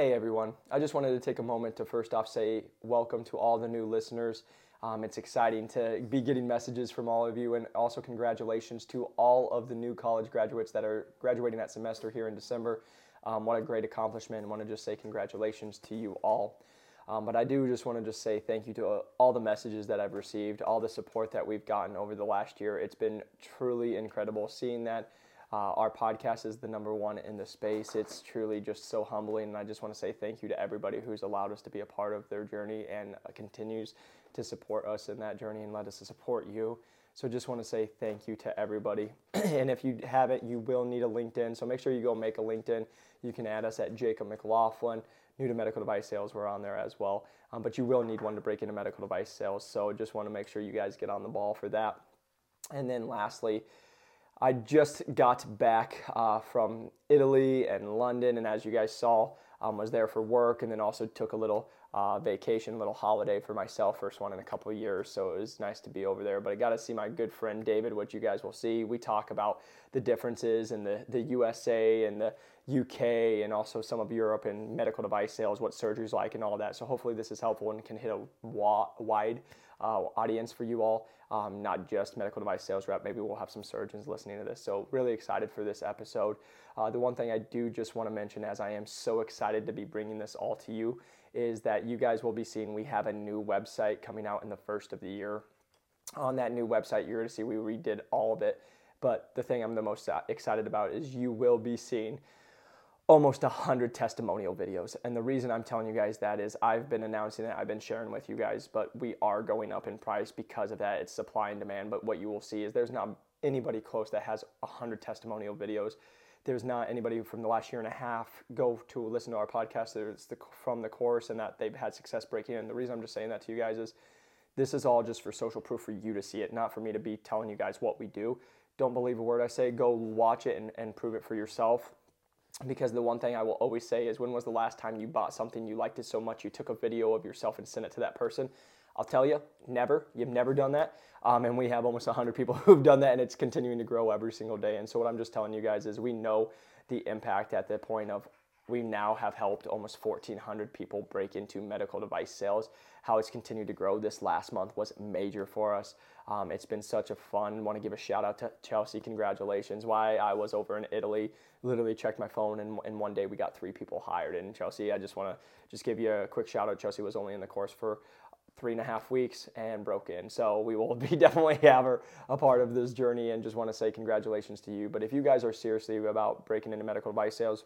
Hey everyone, I just wanted to take a moment to first off say welcome to all the new listeners. Um, it's exciting to be getting messages from all of you, and also congratulations to all of the new college graduates that are graduating that semester here in December. Um, what a great accomplishment! I want to just say congratulations to you all. Um, but I do just want to just say thank you to uh, all the messages that I've received, all the support that we've gotten over the last year. It's been truly incredible seeing that uh, our podcast is the number one in the space. It's truly just so humbling, and I just want to say thank you to everybody who's allowed us to be a part of their journey and uh, continues to support us in that journey and let us support you. So just want to say thank you to everybody. and if you haven't, you will need a LinkedIn. So make sure you go make a LinkedIn. You can add us at Jacob McLaughlin. New to medical device sales, we're on there as well. Um, but you will need one to break into medical device sales. So just want to make sure you guys get on the ball for that. And then lastly, I just got back uh, from Italy and London, and as you guys saw, um, was there for work, and then also took a little uh, vacation, little holiday for myself, first one in a couple of years. So it was nice to be over there. But I got to see my good friend David, which you guys will see. We talk about the differences in the the USA and the UK and also some of Europe and medical device sales, what surgery's like, and all that. So hopefully this is helpful and can hit a wide uh, audience for you all, um, not just medical device sales rep. Maybe we'll have some surgeons listening to this. So, really excited for this episode. Uh, the one thing I do just want to mention, as I am so excited to be bringing this all to you, is that you guys will be seeing we have a new website coming out in the first of the year. On that new website, you're going to see we redid all of it. But the thing I'm the most uh, excited about is you will be seeing almost 100 testimonial videos. And the reason I'm telling you guys that is I've been announcing it, I've been sharing with you guys, but we are going up in price because of that. It's supply and demand. But what you will see is there's not anybody close that has 100 testimonial videos. There's not anybody from the last year and a half go to listen to our podcast that's the, from the course and that they've had success breaking in. The reason I'm just saying that to you guys is this is all just for social proof for you to see it, not for me to be telling you guys what we do. Don't believe a word I say. Go watch it and, and prove it for yourself because the one thing I will always say is when was the last time you bought something you liked it so much you took a video of yourself and sent it to that person? I'll tell you, never. You've never done that. Um, and we have almost 100 people who've done that, and it's continuing to grow every single day. And so, what I'm just telling you guys is we know the impact at the point of we now have helped almost 1,400 people break into medical device sales. How it's continued to grow this last month was major for us. Um, it's been such a fun. Want to give a shout out to Chelsea. Congratulations. Why I was over in Italy, literally checked my phone, and in one day we got three people hired. And Chelsea, I just want to just give you a quick shout out. Chelsea was only in the course for three and a half weeks and broke in. So we will be definitely have her a part of this journey and just want to say congratulations to you. But if you guys are seriously about breaking into medical device sales,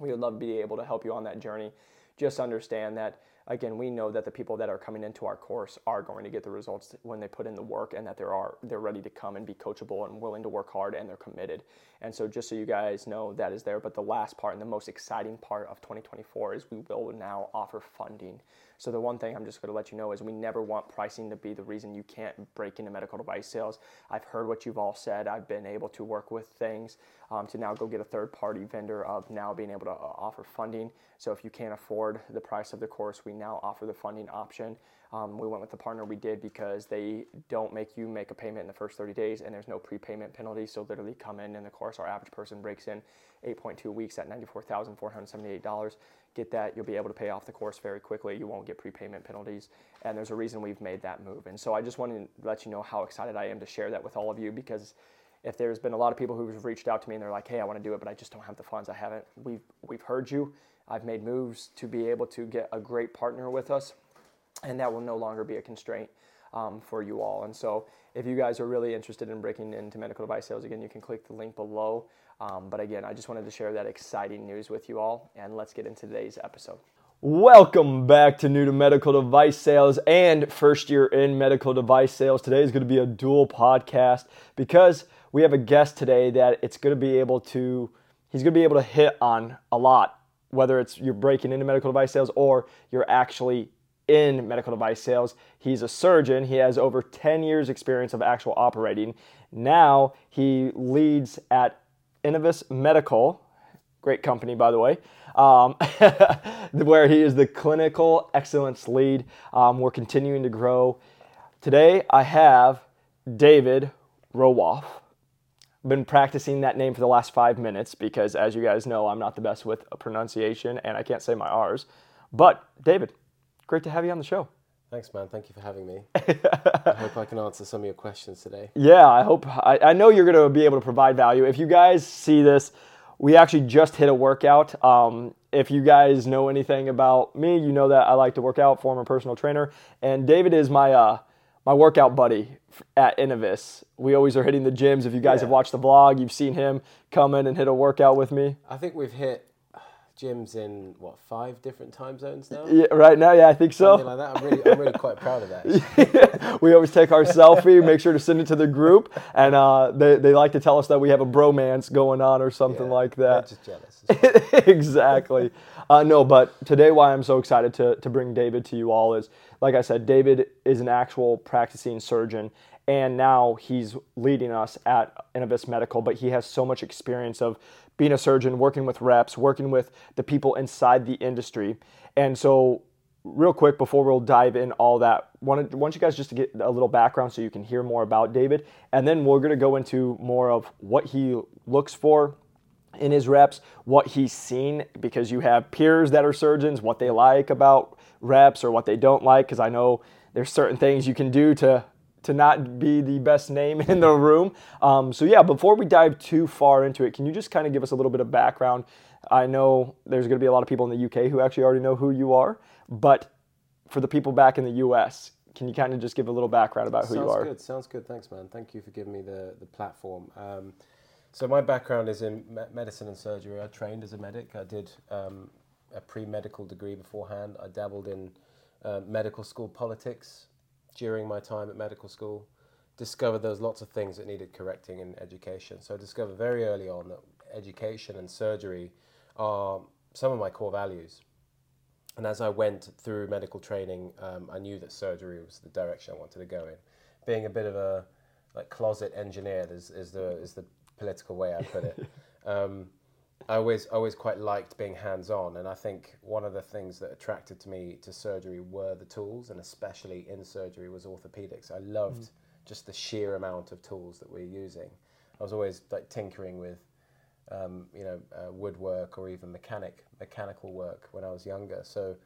we would love to be able to help you on that journey. Just understand that again, we know that the people that are coming into our course are going to get the results when they put in the work and that they are they're ready to come and be coachable and willing to work hard and they're committed. And so just so you guys know that is there, but the last part and the most exciting part of 2024 is we will now offer funding. So the one thing I'm just going to let you know is we never want pricing to be the reason you can't break into medical device sales. I've heard what you've all said. I've been able to work with things um, to now go get a third party vendor of now being able to uh, offer funding. So if you can't afford the price of the course, we now offer the funding option. Um, we went with the partner we did because they don't make you make a payment in the first 30 days and there's no prepayment penalty. So literally come in in the course, our average person breaks in 8.2 weeks at $94,478 get that, you'll be able to pay off the course very quickly. You won't get prepayment penalties. And there's a reason we've made that move. And so I just wanted to let you know how excited I am to share that with all of you because if there's been a lot of people who've reached out to me and they're like, hey, I want to do it, but I just don't have the funds, I haven't. We've, we've heard you. I've made moves to be able to get a great partner with us, and that will no longer be a constraint um, for you all. And so, if you guys are really interested in breaking into medical device sales, again, you can click the link below. Um, but again, I just wanted to share that exciting news with you all, and let's get into today's episode. Welcome back to New to Medical Device Sales and First Year in Medical Device Sales. Today is going to be a dual podcast because we have a guest today that it's going to be able to, he's going to be able to hit on a lot, whether it's you're breaking into medical device sales or you're actually in medical device sales. He's a surgeon. He has over 10 years experience of actual operating. Now he leads at Inovus Medical, great company by the way, um, where he is the clinical excellence lead. Um, we're continuing to grow. Today I have David Rawaf. been practicing that name for the last five minutes because, as you guys know, I'm not the best with pronunciation and I can't say my R's. But, David, great to have you on the show. Thanks, man. Thank you for having me. I hope I can answer some of your questions today. Yeah, I hope. I, I know you're going to be able to provide value. If you guys see this, we actually just hit a workout. Um, if you guys know anything about me, you know that I like to work out, former personal trainer, and David is my uh, my workout buddy at Inovus. We always are hitting the gyms. If you guys Yeah. have watched the vlog, you've seen him come in and hit a workout with me. I think we've hit gyms in what five different time zones now. Yeah, right now, yeah, I think so. Something so. like that. I'm really, I'm really quite proud of that. we always take our selfie, make sure to send it to the group, and uh, they, they like to tell us that we have a bromance going on or something Yeah, like that. just jealous. exactly. Uh, no, but today, why I'm so excited to, to bring David to you all is, like I said, David is an actual practicing surgeon, and now he's leading us at Inovus Medical. But he has so much experience of being a surgeon, working with reps, working with the people inside the industry, and so. Real quick before we'll dive in all that, want want you guys just to get a little background so you can hear more about David, and then we're gonna go into more of what he looks for in his reps, what he's seen, because you have peers that are surgeons, what they like about reps or what they don't like, because I know there's certain things you can do to to not be the best name in the room. Um, so yeah, before we dive too far into it, can you just kind of give us a little bit of background? I know there's going to be a lot of people in the UK who actually already know who you are, but for the people back in the US, can you kind of just give a little background about who Sounds you are? Sounds good. Sounds good. Thanks, man. Thank you for giving me the, the platform. Um, so my background is in me- medicine and surgery. I trained as a medic. I did um, a pre-medical degree beforehand. I dabbled in uh, medical school politics during my time at medical school. Discovered there was lots of things that needed correcting in education. So I discovered very early on that education and surgery are some of my core values. And as I went through medical training, um, I knew that surgery was the direction I wanted to go in. Being a bit of a like closet engineer is, is the is the political way I put it. um, I always always quite liked being hands on, and I think one of the things that attracted to me to surgery were the tools, and especially in surgery was orthopedics. I loved just the sheer amount of tools that we're using. I was always like tinkering with um, you know, uh, woodwork or even mechanic mechanical work when I was younger. So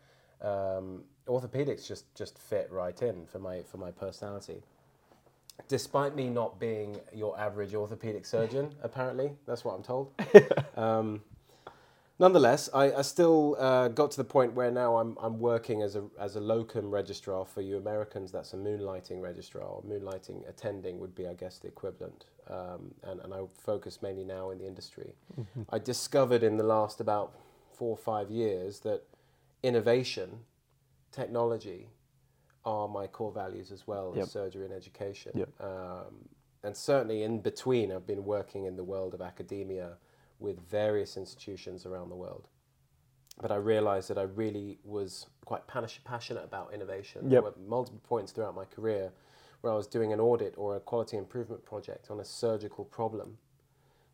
um, orthopedics just just fit right in for my for my personality. Despite me not being your average orthopedic surgeon, apparently that's what I'm told. um, nonetheless, I, I still uh, got to the point where now I'm I'm working as a as a locum registrar for you Americans. That's a moonlighting registrar. Or moonlighting attending would be, I guess, the equivalent. Um, and and I focus mainly now in the industry. I discovered in the last about four or five years that innovation, technology, are my core values as well Yep. as surgery and education. Yep. Um, and certainly in between, I've been working in the world of academia with various institutions around the world. But I realized that I really was quite passionate about innovation. Yep. There were multiple points throughout my career where I was doing an audit or a quality improvement project on a surgical problem,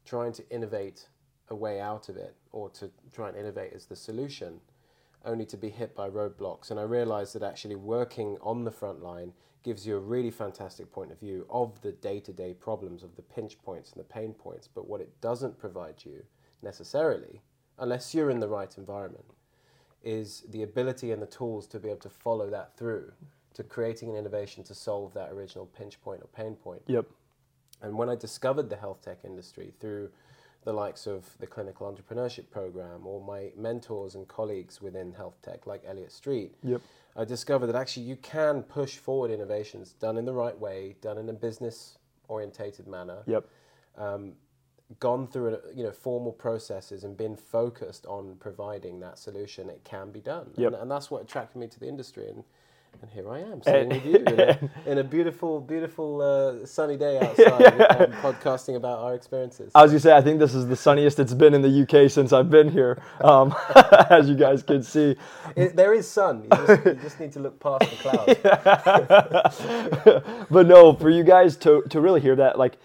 trying to innovate a way out of it or to try and innovate as the solution, only to be hit by roadblocks. And I realized that actually working on the front line gives you a really fantastic point of view of the day to day problems, of the pinch points and the pain points. But what it doesn't provide you necessarily, unless you're in the right environment, is the ability and the tools to be able to follow that through to creating an innovation to solve that original pinch point or pain point. Yep. And when I discovered the health tech industry through the likes of the clinical entrepreneurship program or my mentors and colleagues within health tech, like Elliot Street, Yep. I discovered that actually you can push forward innovations done in the right way, done in a business orientated manner, Yep. um, gone through you know formal processes and been focused on providing that solution. It can be done, Yep. and, and that's what attracted me to the industry. And and here I am sitting with you in a, in a beautiful, beautiful uh, sunny day outside, um, podcasting about our experiences. I was gonna say, I think this is the sunniest it's been in the UK since I've been here, um, as you guys can see. It, there is sun. You just, you just need to look past the clouds. but no, for you guys to to really hear that, like,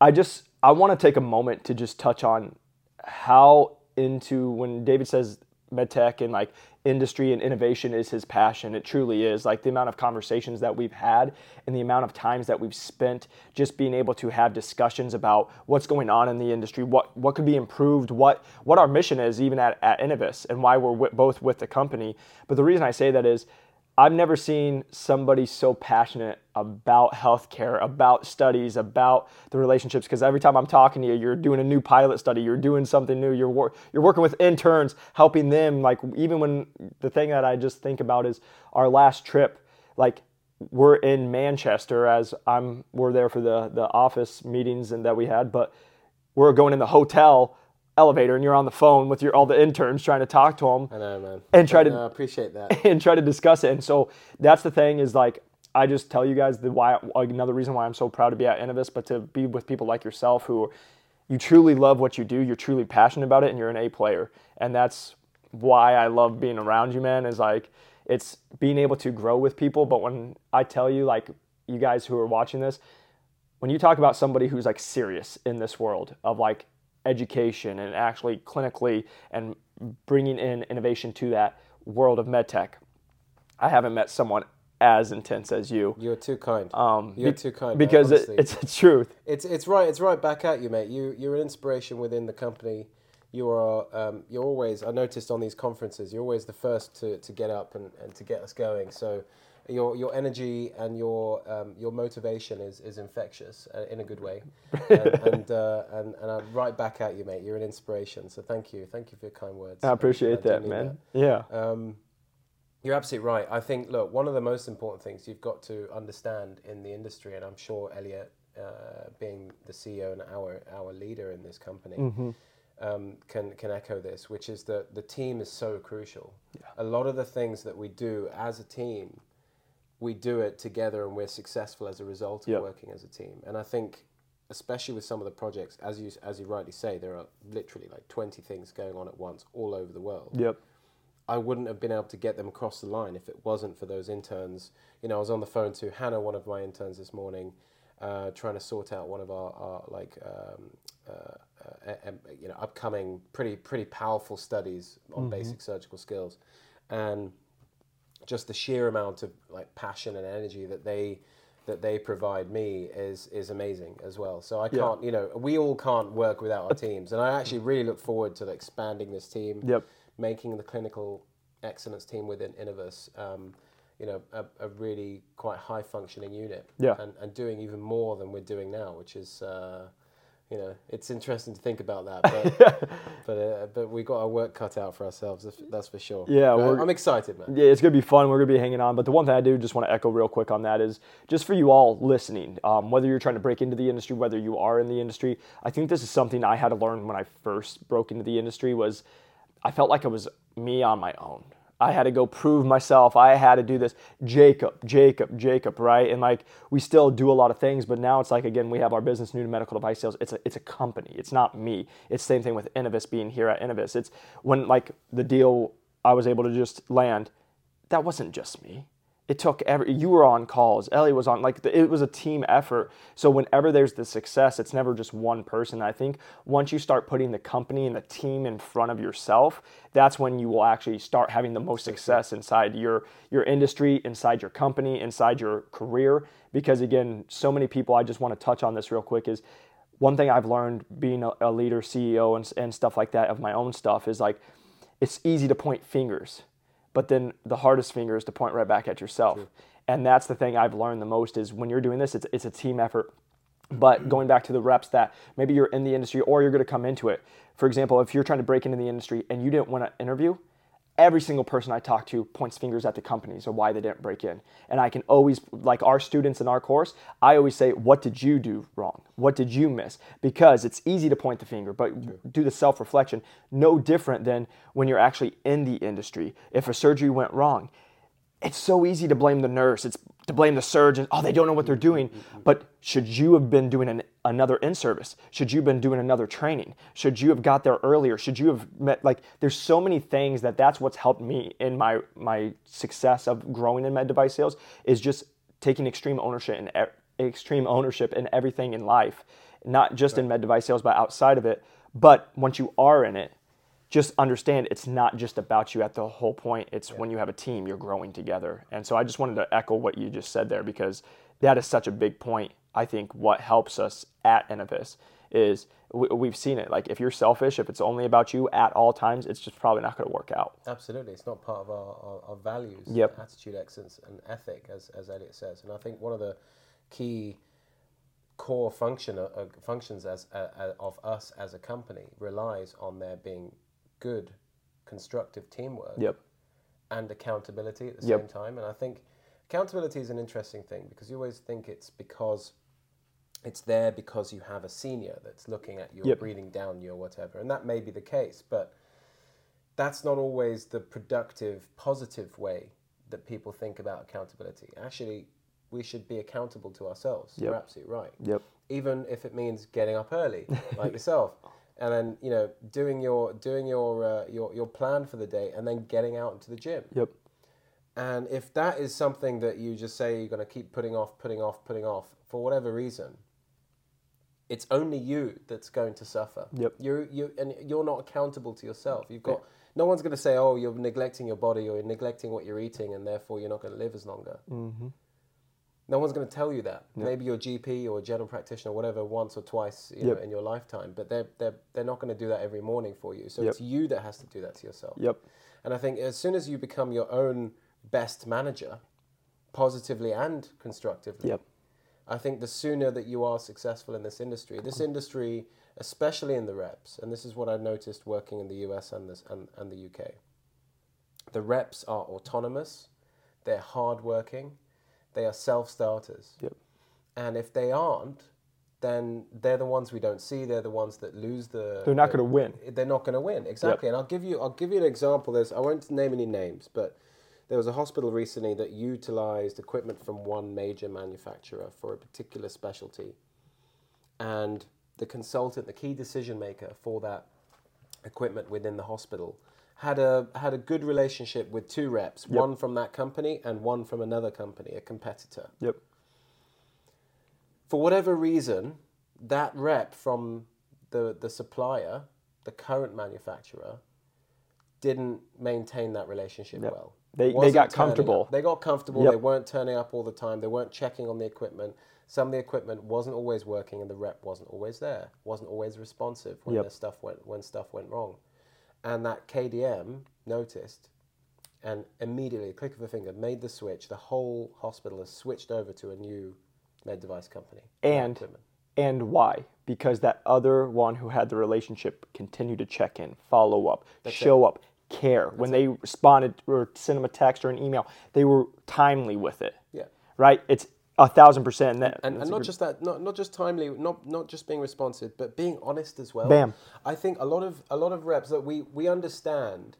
I just I want to take a moment to just touch on how into when David says medtech and like industry and innovation is his passion. It truly is. Like the amount of conversations that we've had and the amount of times that we've spent just being able to have discussions about what's going on in the industry, what what could be improved, what what our mission is even at, at Inovus and why we're w- both with the company. But the reason I say that is I've never seen somebody so passionate about healthcare, about studies, about the relationships. Because every time I'm talking to you, you're doing a new pilot study, you're doing something new, you're wor- you're working with interns, helping them. Like even when the thing that I just think about is our last trip, like we're in Manchester as I'm we're there for the the office meetings and that we had, but we're going in the hotel elevator and you're on the phone with your all the interns trying to talk to them. I know, man. And try to I appreciate that. and try to discuss it. And so that's the thing is like I just tell you guys the why another reason why I'm so proud to be at Inovus, but to be with people like yourself who you truly love what you do, you're truly passionate about it, and you're an A player. And that's why I love being around you, man. Is like it's being able to grow with people. But when I tell you, like you guys who are watching this, when you talk about somebody who's like serious in this world of like education and actually clinically and bringing in innovation to that world of medtech, I haven't met someone as intense as you. You're too kind. Um, You're be- too kind. because it, it's the truth. It's it's right. It's right back at you, mate. You you're an inspiration within the company. You are um, you're always. I noticed on these conferences, you're always the first to, to get up and, and to get us going. So your your energy and your um, your motivation is, is infectious uh, in a good way. and and, uh, and and I'm right back at you, mate. You're an inspiration. So thank you, thank you for your kind words. I appreciate that, man. Yeah. um, you're absolutely right. I think, look, one of the most important things you've got to understand in the industry, and I'm sure Elliot, uh, being the CEO and our our leader in this company, Mm-hmm. um, can can echo this, which is that the team is so crucial. Yeah. A lot of the things that we do as a team, we do it together, and we're successful as a result of Yep. working as a team. And I think, especially with some of the projects, as you as you rightly say, there are literally like 20 things going on at once all over the world. Yep. I wouldn't have been able to get them across the line if it wasn't for those interns. You know, I was on the phone to Hannah, one of my interns this morning, uh, trying to sort out one of our, our like um, uh, uh, um, you know upcoming pretty pretty powerful studies on basic surgical skills, and just the sheer amount of like passion and energy that they that they provide me is is amazing as well. So I can't, you know, we all can't work without our teams, and I actually really look forward to expanding this team Yep. making the clinical excellence team within Inovus, um, you know, a, a really quite high functioning unit. Yeah. And, and doing even more than we're doing now, which is, uh, you know, it's interesting to think about that. But but, uh, but we got our work cut out for ourselves. that's- for sure. Yeah, we're- I'm excited, man. Yeah, it's gonna be fun. We're gonna be hanging on. But the one thing I do just want to echo real quick on that is just for you all listening, um, whether you're trying to break into the industry, whether you are in the industry, I think this is something I had to learn when I first broke into the industry. Was I felt like it was me on my own. I had to go prove myself. I had to do this. Jacob, Jacob, Jacob, right? And like we still do a lot of things, but now it's like again we have our business new to medical device sales. It's a it's a company. It's not me. It's same thing with Inovus being here at Inovus. It's when like the deal I was able to just land. That wasn't just me. It took every. You were on calls. Ellie was on. Like it was a team effort. So whenever there's the success, it's never just one person. I think once you start putting the company and the team in front of yourself, that's when you will actually start having the most success inside your your industry, inside your company, inside your career. Because again, so many people. I just want to touch on this real quick. Is one thing I've learned being a, a leader, CEO, and, and stuff like that of my own stuff is like it's easy to point fingers, but then the hardest finger is to point right back at yourself. And that's the thing I've learned the most is when you're doing this, it's, it's a team effort. But mm-hmm. going back to the reps that maybe you're in the industry or you're going to come into it. For example, if you're trying to break into the industry and you didn't want to interview, every single person I talk to points fingers at the companies or why they didn't break in. And I can always, like our students in our course, I always say, What did you do wrong? What did you miss? Because it's easy to point the finger, but do the self reflection. No different than when you're actually in the industry. If a surgery went wrong, it's so easy to blame the nurse. It's to blame the surgeon. Oh, they don't know what they're doing. But should you have been doing an, another in service? Should you have been doing another training? Should you have got there earlier? Should you have met like? There's so many things that that's what's helped me in my my success of growing in med device sales is just taking extreme ownership and e- extreme ownership in everything in life, not just in med device sales, but outside of it. But once you are in it, just understand it's not just about you at the whole point. It's when you have a team, you're growing together. And so I just wanted to echo what you just said there because that is such a big point. I think what helps us at Inovus is we, we've seen it. Like if you're selfish, if it's only about you at all times, it's just probably not going to work out. Absolutely, it's not part of our, our, our values, Yep. attitude, excellence, and ethic, as, as Elliot says. And I think one of the key core function uh, uh, functions as uh, uh, of us as a company relies on there being good, constructive teamwork Yep. and accountability at the Yep. same time. And I think accountability is an interesting thing because you always think it's because it's there because you have a senior that's looking at you, or Yep. breathing down you, or whatever, and that may be the case, but that's not always the productive, positive way that people think about accountability. Actually, we should be accountable to ourselves. You're absolutely right. Yep. Even if it means getting up early, like yourself, and then you know doing your doing your uh, your your plan for the day, and then getting out into the gym. Yep. And if that is something that you just say you're going to keep putting off, putting off, putting off for whatever reason, it's only you that's going to suffer. Yep. You you and you're not accountable to yourself. You've got no one's going to say, "Oh, you're neglecting your body or you're neglecting what you're eating, and therefore you're not going to live as longer." Mm-hmm. No one's going to tell you that. Maybe your GP or general practitioner, or whatever, once or twice you know, in your lifetime, but they're they're they're not going to do that every morning for you. So Yep. it's you that has to do that to yourself. Yep. And I think as soon as you become your own best manager, positively and constructively, Yep. I think the sooner that you are successful in this industry, this industry, especially in the reps, and this is what I noticed working in the US and, this, and, and the UK, the reps are autonomous, they're hardworking, they are self starters. Yep. And if they aren't, then they're the ones we don't see. They're the ones that lose the. They're not the- going to win. they're not going to win exactly and i'll give you i'll give you an example there's i won't name any names but there was a hospital recently that utilized equipment from one major manufacturer for a particular specialty and the consultant the key decision maker for that equipment within the hospital had a had a good relationship with two reps Yep. one from that company and one from another company a competitor Yep. for whatever reason, that rep from the, the supplier, the current manufacturer, didn't maintain that relationship Yep. well. They- they got comfortable. up. They got comfortable. Yep. They weren't turning up all the time. They weren't checking on the equipment. Some of the equipment wasn't always working, and the rep wasn't always there. wasn't always responsive when Yep. stuff went when stuff went wrong. And that KDM noticed, and immediately, click of a finger, made the switch. The whole hospital has switched over to a new med device company. And equipment. and why? Because that other one who had the relationship continued to check in, follow up, show up, care. when they responded or sent them a text or an email, they were timely with it. Yeah. Right? It's a thousand percent that. and, that's and not good- just that, not, not just timely, not not just being responsive, but being honest as well. Bam. I think a lot of a lot of reps that we we understand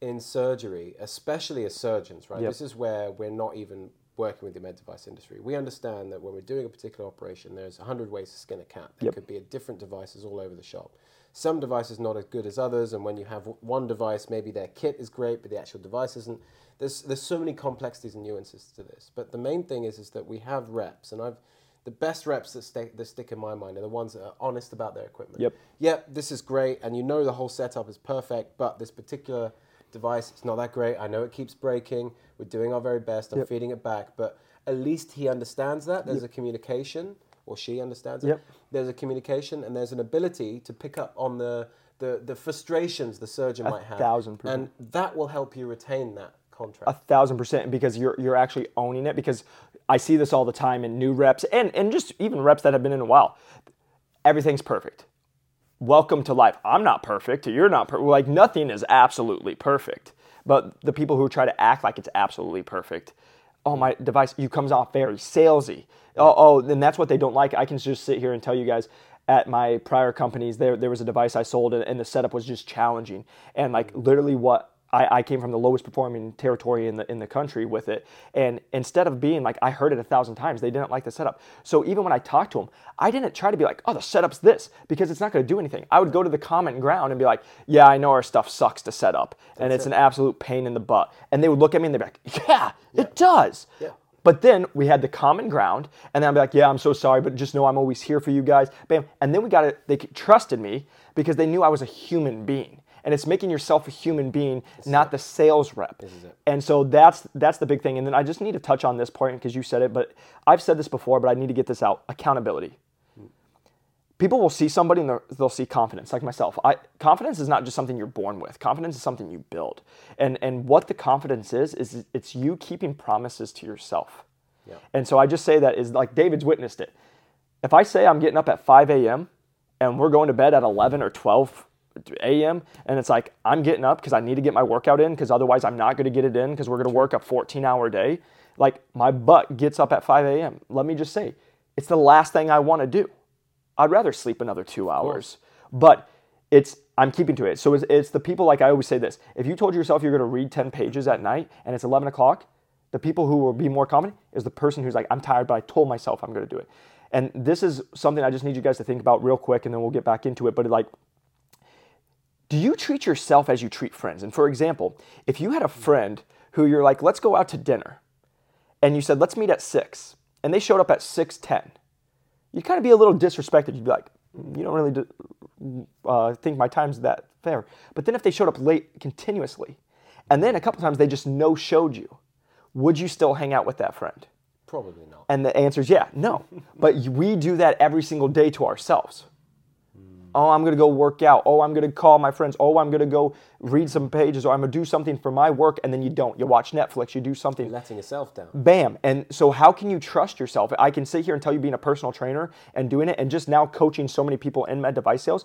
in surgery, especially as surgeons, right? Yep. This is where we're not even working with the med device industry. We understand that when we're doing a particular operation, there's a hundred ways to skin a cat. There Yep. could be different devices all over the shop. Some devices not as good as others, and when you have one device, maybe their kit is great, but the actual device isn't. There's there's so many complexities and nuances to this. But the main thing is is that we have reps, and I've the best reps that stick that stick in my mind are the ones that are honest about their equipment. Yep. Yep, this is great, and you know the whole setup is perfect, but this particular device it's not that great. I know it keeps breaking. We're doing our very best. I'm Yep. feeding it back, but at least he understands that there's a communication, or she understands it. Yep. There's a communication, and there's an ability to pick up on the the, the frustrations the surgeon might have, thousand percent. and that will help you retain that contract. a thousand percent because you're you're actually owning it because I see this all the time in new reps and and just even reps that have been in a while. Everything's perfect. Welcome to life. I'm not perfect. You're not perfect. Like nothing is absolutely perfect. But the people who try to act like it's absolutely perfect, oh my device, you comes off very salesy. Oh, oh, then that's what they don't like. I can just sit here and tell you guys at my prior companies there there was a device I sold and, and the setup was just challenging and like literally what I, I came from the lowest performing territory in the in the country with it, and instead of being like I heard it a thousand times, they didn't like the setup. So even when I talked to them, I didn't try to be like, oh, the setup's this because it's not going to do anything. I would go to the common ground and be like, yeah, I know our stuff sucks to set up, and it's an absolute pain in the butt. And they would look at me and they'd be like, yeah, it does. Yeah. But then we had the common ground, and then I'd be like, "Yeah, I'm so sorry, but just know I'm always here for you guys." Bam, and then we got it. They trusted me because they knew I was a human being, and it's making yourself a human being, not the sales rep. This is it. And so that's that's the big thing. And then I just need to touch on this point because you said it, but I've said this before, but I need to get this out. Accountability. People will see somebody and they'll- they'll see confidence, like myself. I, confidence is not just something you're born with. Confidence is something you build. And and what the confidence is is it's you keeping promises to yourself. Yeah. And so I just say that is like David's witnessed it. If I say I'm getting up at 5 a.m. and we're going to bed at 11 or 12 a.m. and it's like I'm getting up because I need to get my workout in because otherwise I'm not going to get it in because we're going to work a 14 hour day. Like my butt gets up at 5 a.m. Let me just say, it's the last thing I want to do. I'd rather sleep another two hours, but it's I'm keeping to it. So it's, it's the people like I always say this: if you told yourself you're going to read 10 pages at night and it's 11 o'clock, the people who will be more confident is the person who's like, I'm tired, but I told myself I'm going to do it. And this is something I just need you guys to think about real quick, and then we'll get back into it. But like, do you treat yourself as you treat friends? And for example, if you had a friend who you're like, let's go out to dinner, and you said, let's meet at six, and they showed up at six ten, you'd kind of be a little disrespected. You'd be like, "Mm, you don't really do, uh, think my time's that fair. But then if they showed up late continuously, and then a couple times they just no showed you, would you still hang out with that friend? Probably not. And the answer is yeah, no. but we do that every single day to ourselves. Oh, I'm gonna go work out. Oh, I'm gonna call my friends. Oh, I'm gonna go read some pages. Or I'm gonna do something for my work, and then you don't. You watch Netflix. You do something. You're Letting yourself down. Bam. And so, how can you trust yourself? I can sit here and tell you being a personal trainer and doing it, and just now coaching so many people in med device sales.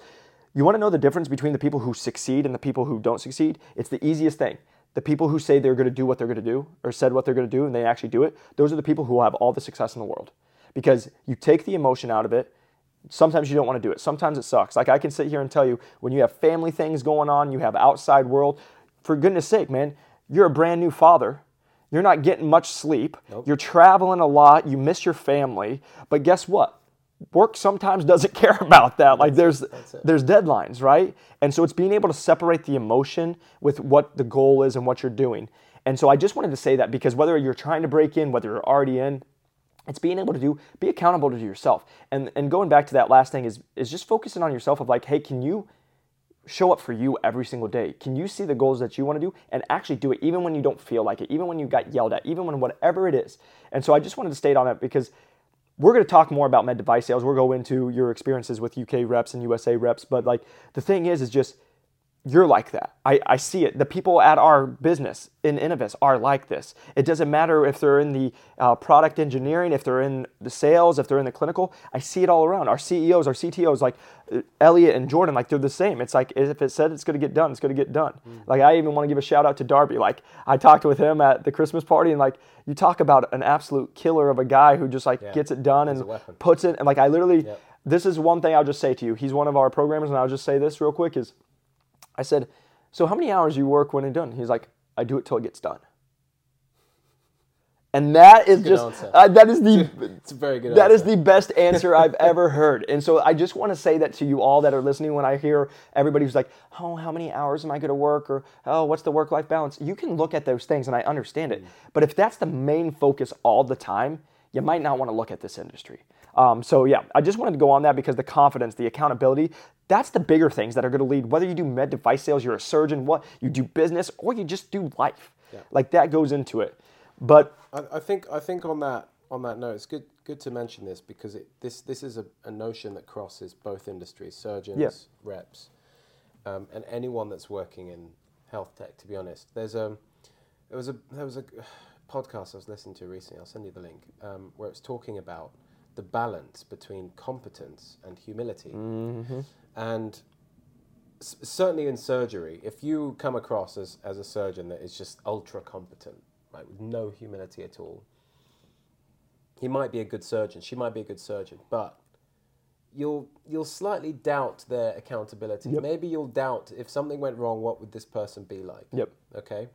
You want to know the difference between the people who succeed and the people who don't succeed? It's the easiest thing. The people who say they're going to do what they're going to do or said what they're going to do and they actually do it, those are the people who will have all the success in the world. Because you take the emotion out of it. Sometimes you don't want to do it. Sometimes it sucks. Like I can sit here and tell you when you have family things going on, you have outside world, for goodness sake, man, you're a brand new father. You're not getting much sleep. You're traveling a lot. You miss your family. But guess what? Work sometimes doesn't care about that. Like there's there's deadlines, right? And so it's being able to separate the emotion with what the goal is and what you're doing. And so I just wanted to say that because whether you're trying to break in, whether you're already in, it's being able to do be accountable to yourself. And and going back to that last thing is is just focusing on yourself of like, hey, can you show up for you every single day? Can you see the goals that you want to do and actually do it even when you don't feel like it, even when you got yelled at, even when whatever it is? And so I just wanted to state on that because we're going to talk more about med device sales. We'll go into your experiences with UK reps and USA reps, but like the thing is is just you're like that. I, I see it. The people at our business in Inovus are like this. It doesn't matter if they're in the uh, product engineering, if they're in the sales, if they're in the clinical. I see it all around. Our CEOs, our CTOs, like uh, Elliot and Jordan, like they're the same. It's like if it said it's going to get done, it's going to get done. Like I even want to give a shout out to Darby. Like I talked with him at the Christmas party, and like you talk about an absolute killer of a guy who just like gets it done and puts it. And like I literally, Yep. this is one thing I'll just say to you. He's one of our programmers, and I'll just say this real quick is. I said, "So how many hours you work when it's done?" He's like, "I do it till it gets done." And that is just uh, that is the It's very good that is the best answer I've ever heard. And so I just want to say that to you all that are listening when I hear everybody who's like, "Oh, how many hours am I going to work?" or "Oh, what's the work-life balance?" You can look at those things and I understand it. But if that's the main focus all the time, you might not want to look at this industry. Um, so yeah, I just wanted to go on that because the confidence, the accountability, that's the bigger things that are going to lead. Whether you do med device sales, you're a surgeon, what you do business, or you just do life, like that goes into it. But I, I think I think on that on that note, it's good good to mention this because it, this this is a, a notion that crosses both industries, surgeons, Yeah. reps, um, and anyone that's working in health tech. To be honest, there's a there was a there was a podcast I was listening to recently. I'll send you the link um, where it's talking about the balance between competence and humility, mm-hmm. and s- certainly in surgery, if you come across as, as a surgeon that is just ultra competent, right, with no humility at all, he might be a good surgeon. She might be a good surgeon, but you'll you'll slightly doubt their accountability. Maybe you'll doubt if something went wrong, what would this person be like? Yep. Okay.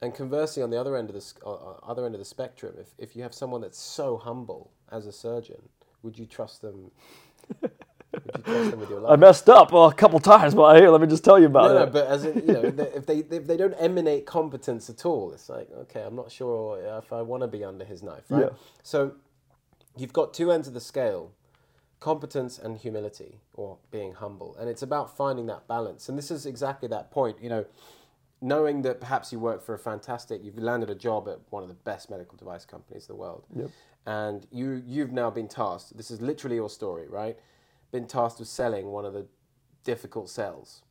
And conversely, on the other end of the uh, other end of the spectrum, if, if you have someone that's so humble as a surgeon, would you trust them? would you trust them with your life? I messed up a couple times, but here, let me just tell you about No, it. no, but as in, you know, if they if they don't emanate competence at all, it's like okay, I'm not sure if I want to be under his knife, right? Yeah. So you've got two ends of the scale competence and humility or being humble. And it's about finding that balance. And this is exactly that point, you know, knowing that perhaps you work for a fantastic, you've landed a job at one of the best medical device companies in the world. Yep. And you you've now been tasked, this is literally your story, right? Been tasked with selling one of the difficult sales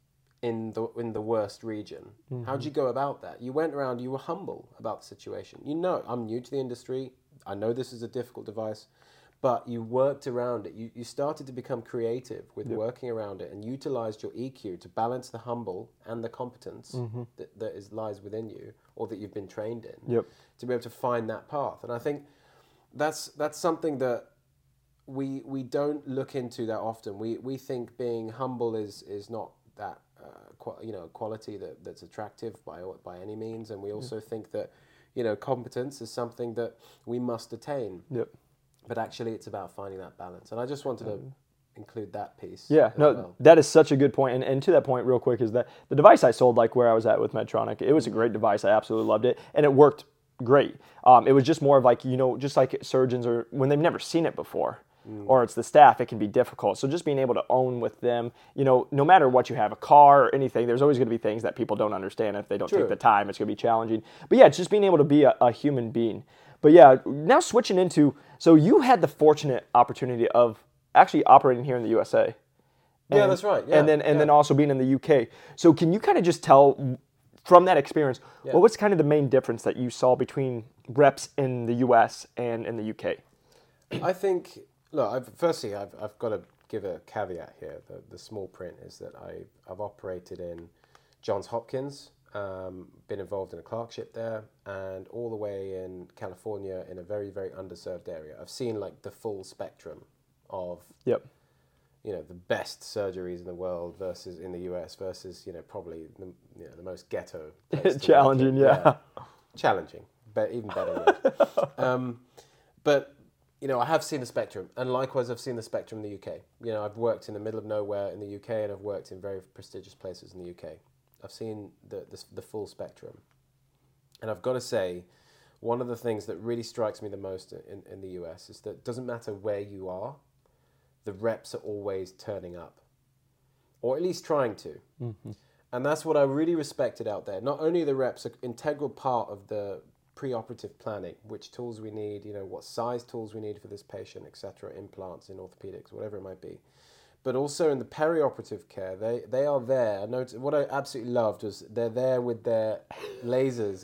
in the in the worst region. Mm-hmm. How'd you go about that? You went around, you were humble about the situation. You know, I'm new to the industry. I know this is a difficult device, but you worked around it. You, you started to become creative with working around it and utilized your EQ to balance the humble and the competence that, that is lies within you or that you've been trained in Yep. to be able to find that path. And I think that's that's something that we we don't look into that often. We we think being humble is is not that uh, you know quality that, that's attractive by by any means, and we also think that you know competence is something that we must attain. Yep. But actually, it's about finding that balance. And I just wanted to mm. include that piece. Yeah, no, well. that is such a good point. And, and to that point, real quick, is that the device I sold, like where I was at with Medtronic, it was a mm. great device. I absolutely loved it, and it worked great. Um, it was just more of like you know, just like surgeons or when they've never seen it before, mm. or it's the staff, it can be difficult. So just being able to own with them, you know, no matter what you have, a car or anything, there's always going to be things that people don't understand. If they don't True. take the time, it's going to be challenging. But yeah, it's just being able to be a, a human being. But yeah, now switching into so you had the fortunate opportunity of actually operating here in the USA. Yeah, that's right. Yeah, and then and yeah. then also being in the UK. So can you kind of just tell from that experience what was kind of the main difference that you saw between reps in the US and in the UK? I think, look, I've, firstly, I've, I've got to give a caveat here. The, the small print is that I, I've operated in Johns Hopkins, um, been involved in a clerkship there, and all the way in California in a very, very underserved area. I've seen like the full spectrum of, Yep. you know, the best surgeries in the world versus in the US versus, you know, probably the, you know, the most ghetto. place to work in. Challenging, yeah. Challenging, but even better. um, but you know, I have seen the spectrum, and likewise, I've seen the spectrum in the UK. You know, I've worked in the middle of nowhere in the UK, and I've worked in very prestigious places in the UK. I've seen the the, the full spectrum, and I've got to say, one of the things that really strikes me the most in, in the US is that it doesn't matter where you are, the reps are always turning up, or at least trying to. Mm-hmm. And that's what I really respected out there. Not only the reps are integral part of the pre-operative planning, which tools we need, you know, what size tools we need for this patient, etc., implants in orthopedics, whatever it might be. But also in the perioperative care, they, they are there. I noticed, what I absolutely loved was they're there with their lasers.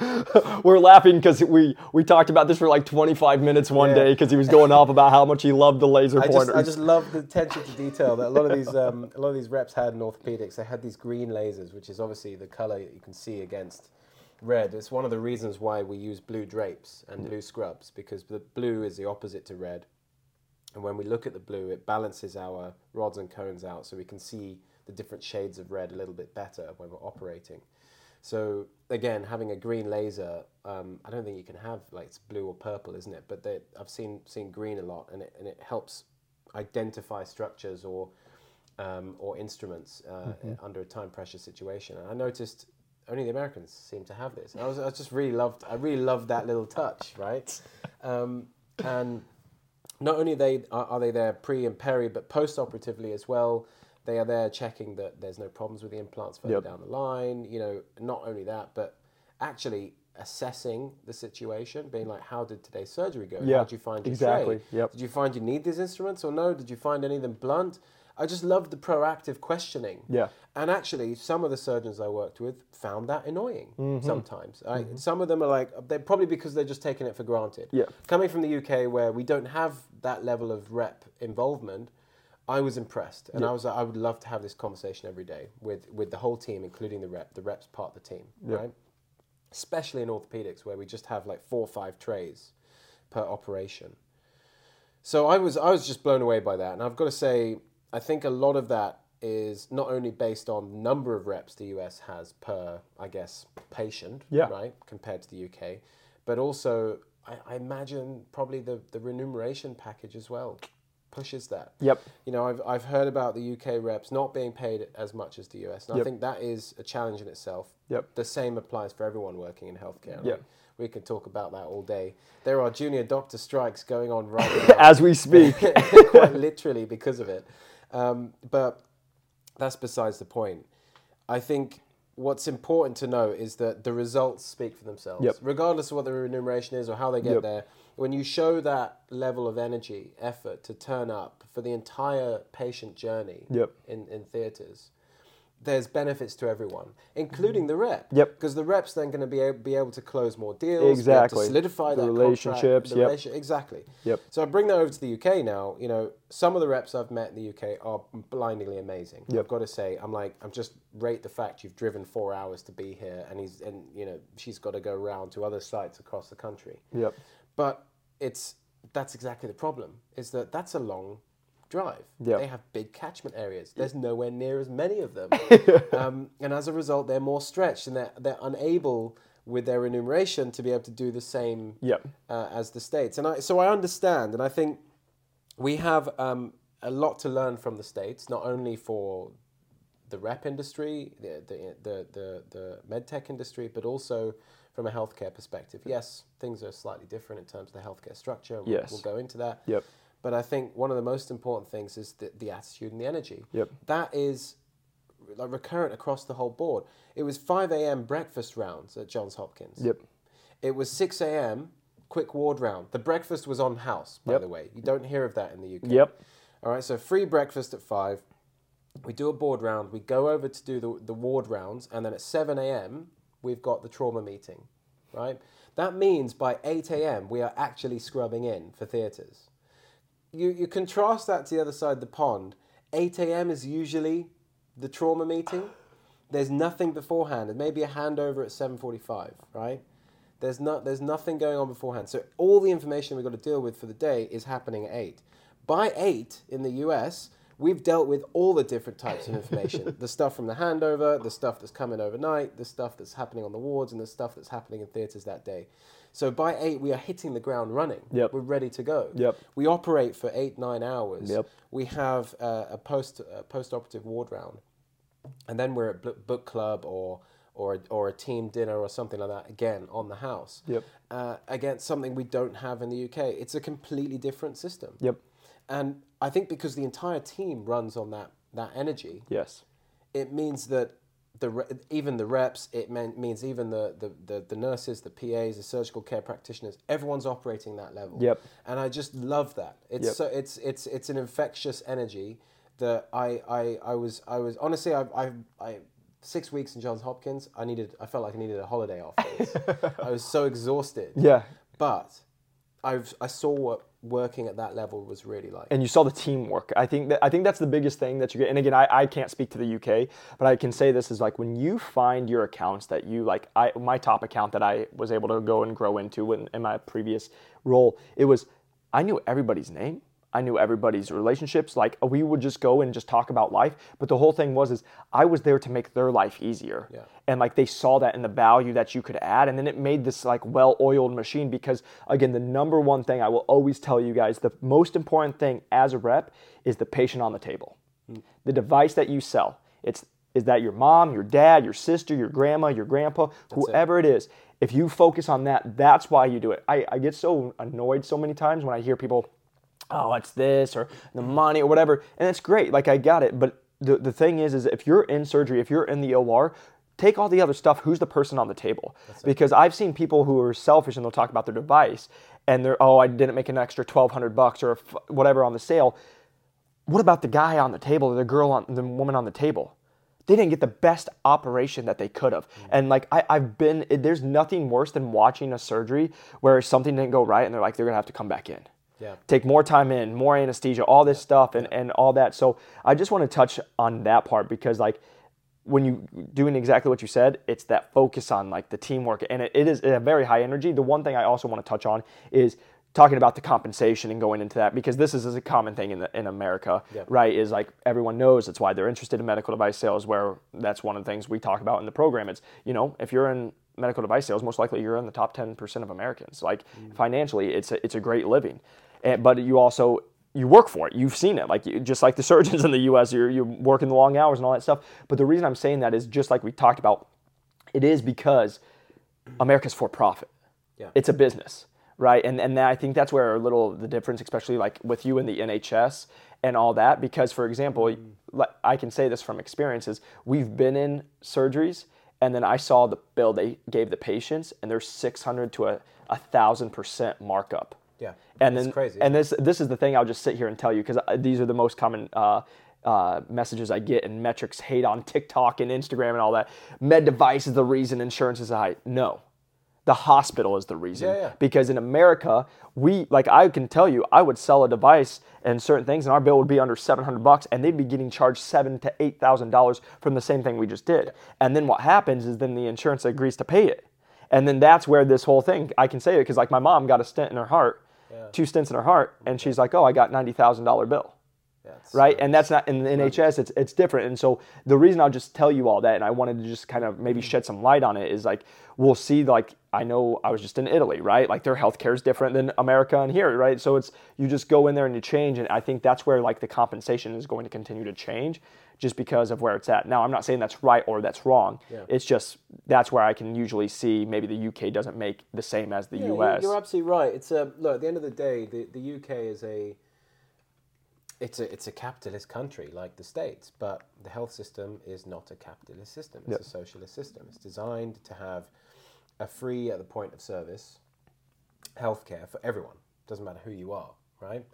We're laughing because we we talked about this for like 25 minutes one Yeah. day because he was going off about how much he loved the laser I pointers. just, I just love the attention to detail that a lot of these um, a lot of these reps had in orthopedics. They had these green lasers, which is obviously the color that you can see against red. It's one of the reasons why we use blue drapes and blue scrubs because the blue is the opposite to red. And when we look at the blue, it balances our rods and cones out so we can see the different shades of red a little bit better when we're operating. So again, having a green laser, um, I don't think you can have like it's blue or purple, isn't it? But they, I've seen seen green a lot, and it and it helps identify structures or um, or instruments uh, under a time pressure situation. And I noticed only the Americans seem to have this. And I was I just really loved I really loved that little touch, right? Um, and not only they are, are they there pre and peri, but post operatively as well. They are there checking that there's no problems with the implants further Yep. down the line. You know, not only that, but actually assessing the situation, being like, how did today's surgery go? Yeah, how did you find your exactly, yep. Did you find you need these instruments or no? Did you find any of them blunt? I just loved the proactive questioning. Yeah. And actually, some of the surgeons I worked with found that annoying Mm-hmm. sometimes. I, some of them are like, they're probably because they're just taking it for granted. Yeah. Coming from the UK where we don't have that level of rep involvement, I was impressed. And I was like, I would love to have this conversation every day with, with the whole team, including the rep. The rep's part of the team, right? Especially in orthopedics where we just have like four or five trays per operation. So I was I was just blown away by that, and I've got to say I think a lot of that is not only based on number of reps the US has per I guess patient, Yeah. right, compared to the UK, but also I, I imagine probably the the remuneration package as well. pushes that. Yep. You know, I've, I've heard about the UK reps not being paid as much as the US, and I think that is a challenge in itself. Yep. The same applies for everyone working in healthcare. Yep. We could talk about that all day. There are junior doctor strikes going on right now. As we speak. quite literally because of it. Um, but that's besides the point. I think what's important to know is that the results speak for themselves, Yep. regardless of what the remuneration is or how they get Yep. there. When you show that level of energy, effort to turn up for the entire patient journey Yep. in, in theatres, there's benefits to everyone, mm-hmm. including the rep. Yep. Because the rep's then going to be able, be able to close more deals, Exactly. to solidify The that relationships, Contract, the yep. relation- exactly. Yep. So I bring that over to the UK now. You know, some of the reps I've met in the UK are blindingly amazing. Yep. I've got to say, I'm like, I'm just rate the fact you've driven four hours to be here, and he's and you know she's got to go around to other sites across the country. Yep. But it's that's exactly the problem. Is that that's a long drive. Yep. They have big catchment areas. There's nowhere near as many of them, um, and as a result, they're more stretched, and they're they're unable with their remuneration to be able to do the same Yep. uh, as the states. And I, so I understand, and I think we have um, a lot to learn from the states, not only for the rep industry, the the the the, the medtech industry, but also from a healthcare perspective. Yes, things are slightly different in terms of the healthcare structure. Yes. we'll go into that. Yep. But I think one of the most important things is the, the attitude and the energy. Yep. That is like recurrent across the whole board. It was 5 a.m. breakfast rounds at Johns Hopkins. Yep. It was 6 a.m. quick ward round. The breakfast was on house, by Yep. the way. You don't hear of that in the UK. Yep. All right, so free breakfast at 5. We do a board round. We go over to do the, the ward rounds. And then at 7 a.m., we've got the trauma meeting, right? That means by 8 a.m., we are actually scrubbing in for theatres. You, you contrast that to the other side of the pond. 8 a.m. is usually the trauma meeting. There's nothing beforehand. It may be a handover at 7:45, right? There's not there's nothing going on beforehand. So all the information we've got to deal with for the day is happening at 8. By 8 in the US, we've dealt with all the different types of information. the stuff from the handover, the stuff that's coming overnight, the stuff that's happening on the wards and the stuff that's happening in theaters that day. So by 8 we are hitting the ground running. Yep. We're ready to go. Yep. We operate for 8 9 hours. Yep. We have uh, a post a post-operative ward round and then we're at book club or or a, or a team dinner or something like that again on the house. Yep. Uh, against something we don't have in the UK. It's a completely different system. Yep. And I think because the entire team runs on that that energy, Yes. it means that the re- even the reps, it mean, means even the, the, the, the nurses, the PAs, the surgical care practitioners, everyone's operating that level. Yep. And I just love that. It's Yep. so it's it's it's an infectious energy that I I, I was I was honestly I I. I Six weeks in Johns Hopkins, I needed. I felt like I needed a holiday this. I was so exhausted. Yeah. But I've I saw what working at that level was really like. and you saw the teamwork. I think that I think that's the biggest thing that you get. And again, I, I can't speak to the UK, but I can say this is like when you find your accounts that you like. I my top account that I was able to go and grow into in, in my previous role, it was I knew everybody's name. I knew everybody's relationships. Like we would just go and just talk about life. But the whole thing was is I was there to make their life easier. Yeah. And like they saw that in the value that you could add. And then it made this like well oiled machine because again, the number one thing I will always tell you guys, the most important thing as a rep is the patient on the table. Hmm. The device that you sell. It's is that your mom, your dad, your sister, your grandma, your grandpa, whoever it is. If you focus on that, that's why you do it. I, I get so annoyed so many times when I hear people oh, it's this or the money or whatever. And it's great. Like I got it. But the, the thing is, is if you're in surgery, if you're in the OR, take all the other stuff. Who's the person on the table? Because I've seen people who are selfish and they'll talk about their device and they're, oh, I didn't make an extra 1200 bucks or whatever on the sale. What about the guy on the table or the girl on the woman on the table? They didn't get the best operation that they could have. Mm. And like I, I've been, it, there's nothing worse than watching a surgery where something didn't go right and they're like, they're gonna have to come back in Yeah. take more time in, more anesthesia, all this stuff and, and all that. So I just want to touch on that part because like when you doing exactly what you said, it's that focus on like the teamwork and it, it is a very high energy. The one thing I also want to touch on is talking about the compensation and going into that because this is, is a common thing in, the, in America, Yeah. right? Is like everyone knows that's why they're interested in medical device sales where that's one of the things we talk about in the program. It's, you know, if you're in medical device sales, most likely you're in the top 10% of Americans. Like mm. financially, it's a, it's a great living. And, but you also you work for it. You've seen it, like you, just like the surgeons in the U.S. You're you're working the long hours and all that stuff. But the reason I'm saying that is just like we talked about. It is because America's for profit. Yeah. It's a business, right? And and I think that's where a little the difference, especially like with you in the NHS and all that. Because for example, mm. like I can say this from experiences. We've been in surgeries, and then I saw the bill they gave the patients, and there's 600 to a, a thousand percent markup. Yeah, And it's then, crazy. and this this is the thing I'll just sit here and tell you because these are the most common uh, uh, messages I get, and metrics hate on TikTok and Instagram and all that. Med device is the reason insurance is high. No, the hospital is the reason. Yeah, yeah. Because in America, we like I can tell you, I would sell a device and certain things, and our bill would be under seven hundred bucks, and they'd be getting charged seven to eight thousand dollars from the same thing we just did. And then what happens is then the insurance agrees to pay it. And then that's where this whole thing, I can say it because like my mom got a stent in her heart, two stents in her heart, and she's like, oh, I got $90,000 bill. Yeah, it's- Right. And that's not in the NHS, it's, it's different. And so the reason I'll just tell you all that, and I wanted to just kind of maybe mm-hmm. shed some light on it, is like, we'll see, like, I know I was just in Italy, right? Like their healthcare is different than America and here, right? So it's, you just go in there and you change. And I think that's where like the compensation is going to continue to change just because of where it's at. Now, I'm not saying that's right or that's wrong. It's just that's where I can usually see maybe the UK doesn't make the same as the Yeah, US. You're absolutely right. It's a look. At the end of the day, the, the UK is a it's a it's a capitalist country like the states, but the health system is not a capitalist system. It's Yep. a socialist system. It's designed to have a free at the point of service healthcare for everyone. Doesn't matter who you are, right?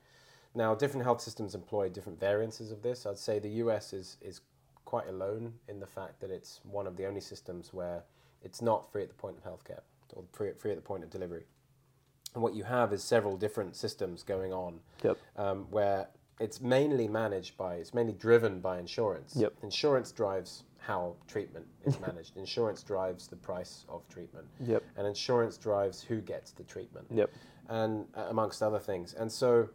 Now, different health systems employ different variances of this. I'd say the US is is quite alone in the fact that it's one of the only systems where it's not free at the point of healthcare or free, free at the point of delivery. And what you have is several different systems going on Yep. um, where it's mainly managed by, it's mainly driven by insurance. Yep. Insurance drives how treatment is managed. insurance drives the price of treatment. Yep. And insurance drives who gets the treatment Yep. and uh, amongst other things. And so,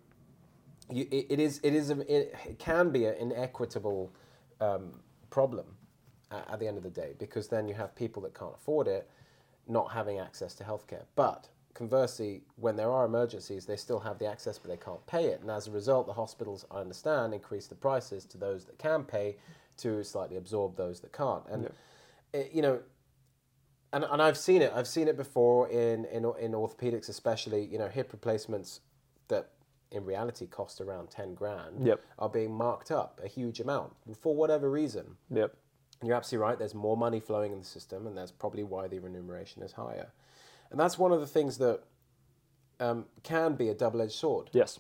you, it, it is it is a, it, it can be an inequitable um, problem at, at the end of the day because then you have people that can't afford it not having access to healthcare. But conversely, when there are emergencies, they still have the access, but they can't pay it. And as a result, the hospitals, I understand, increase the prices to those that can pay to slightly absorb those that can't. And it, you know, and, and I've seen it. I've seen it before in, in in orthopedics, especially. You know, hip replacements that in reality cost around ten grand Yep. are being marked up a huge amount for whatever reason. Yep. And you're absolutely right. There's more money flowing in the system, and that's probably why the remuneration is higher. And that's one of the things that um, can be a double-edged sword Yes.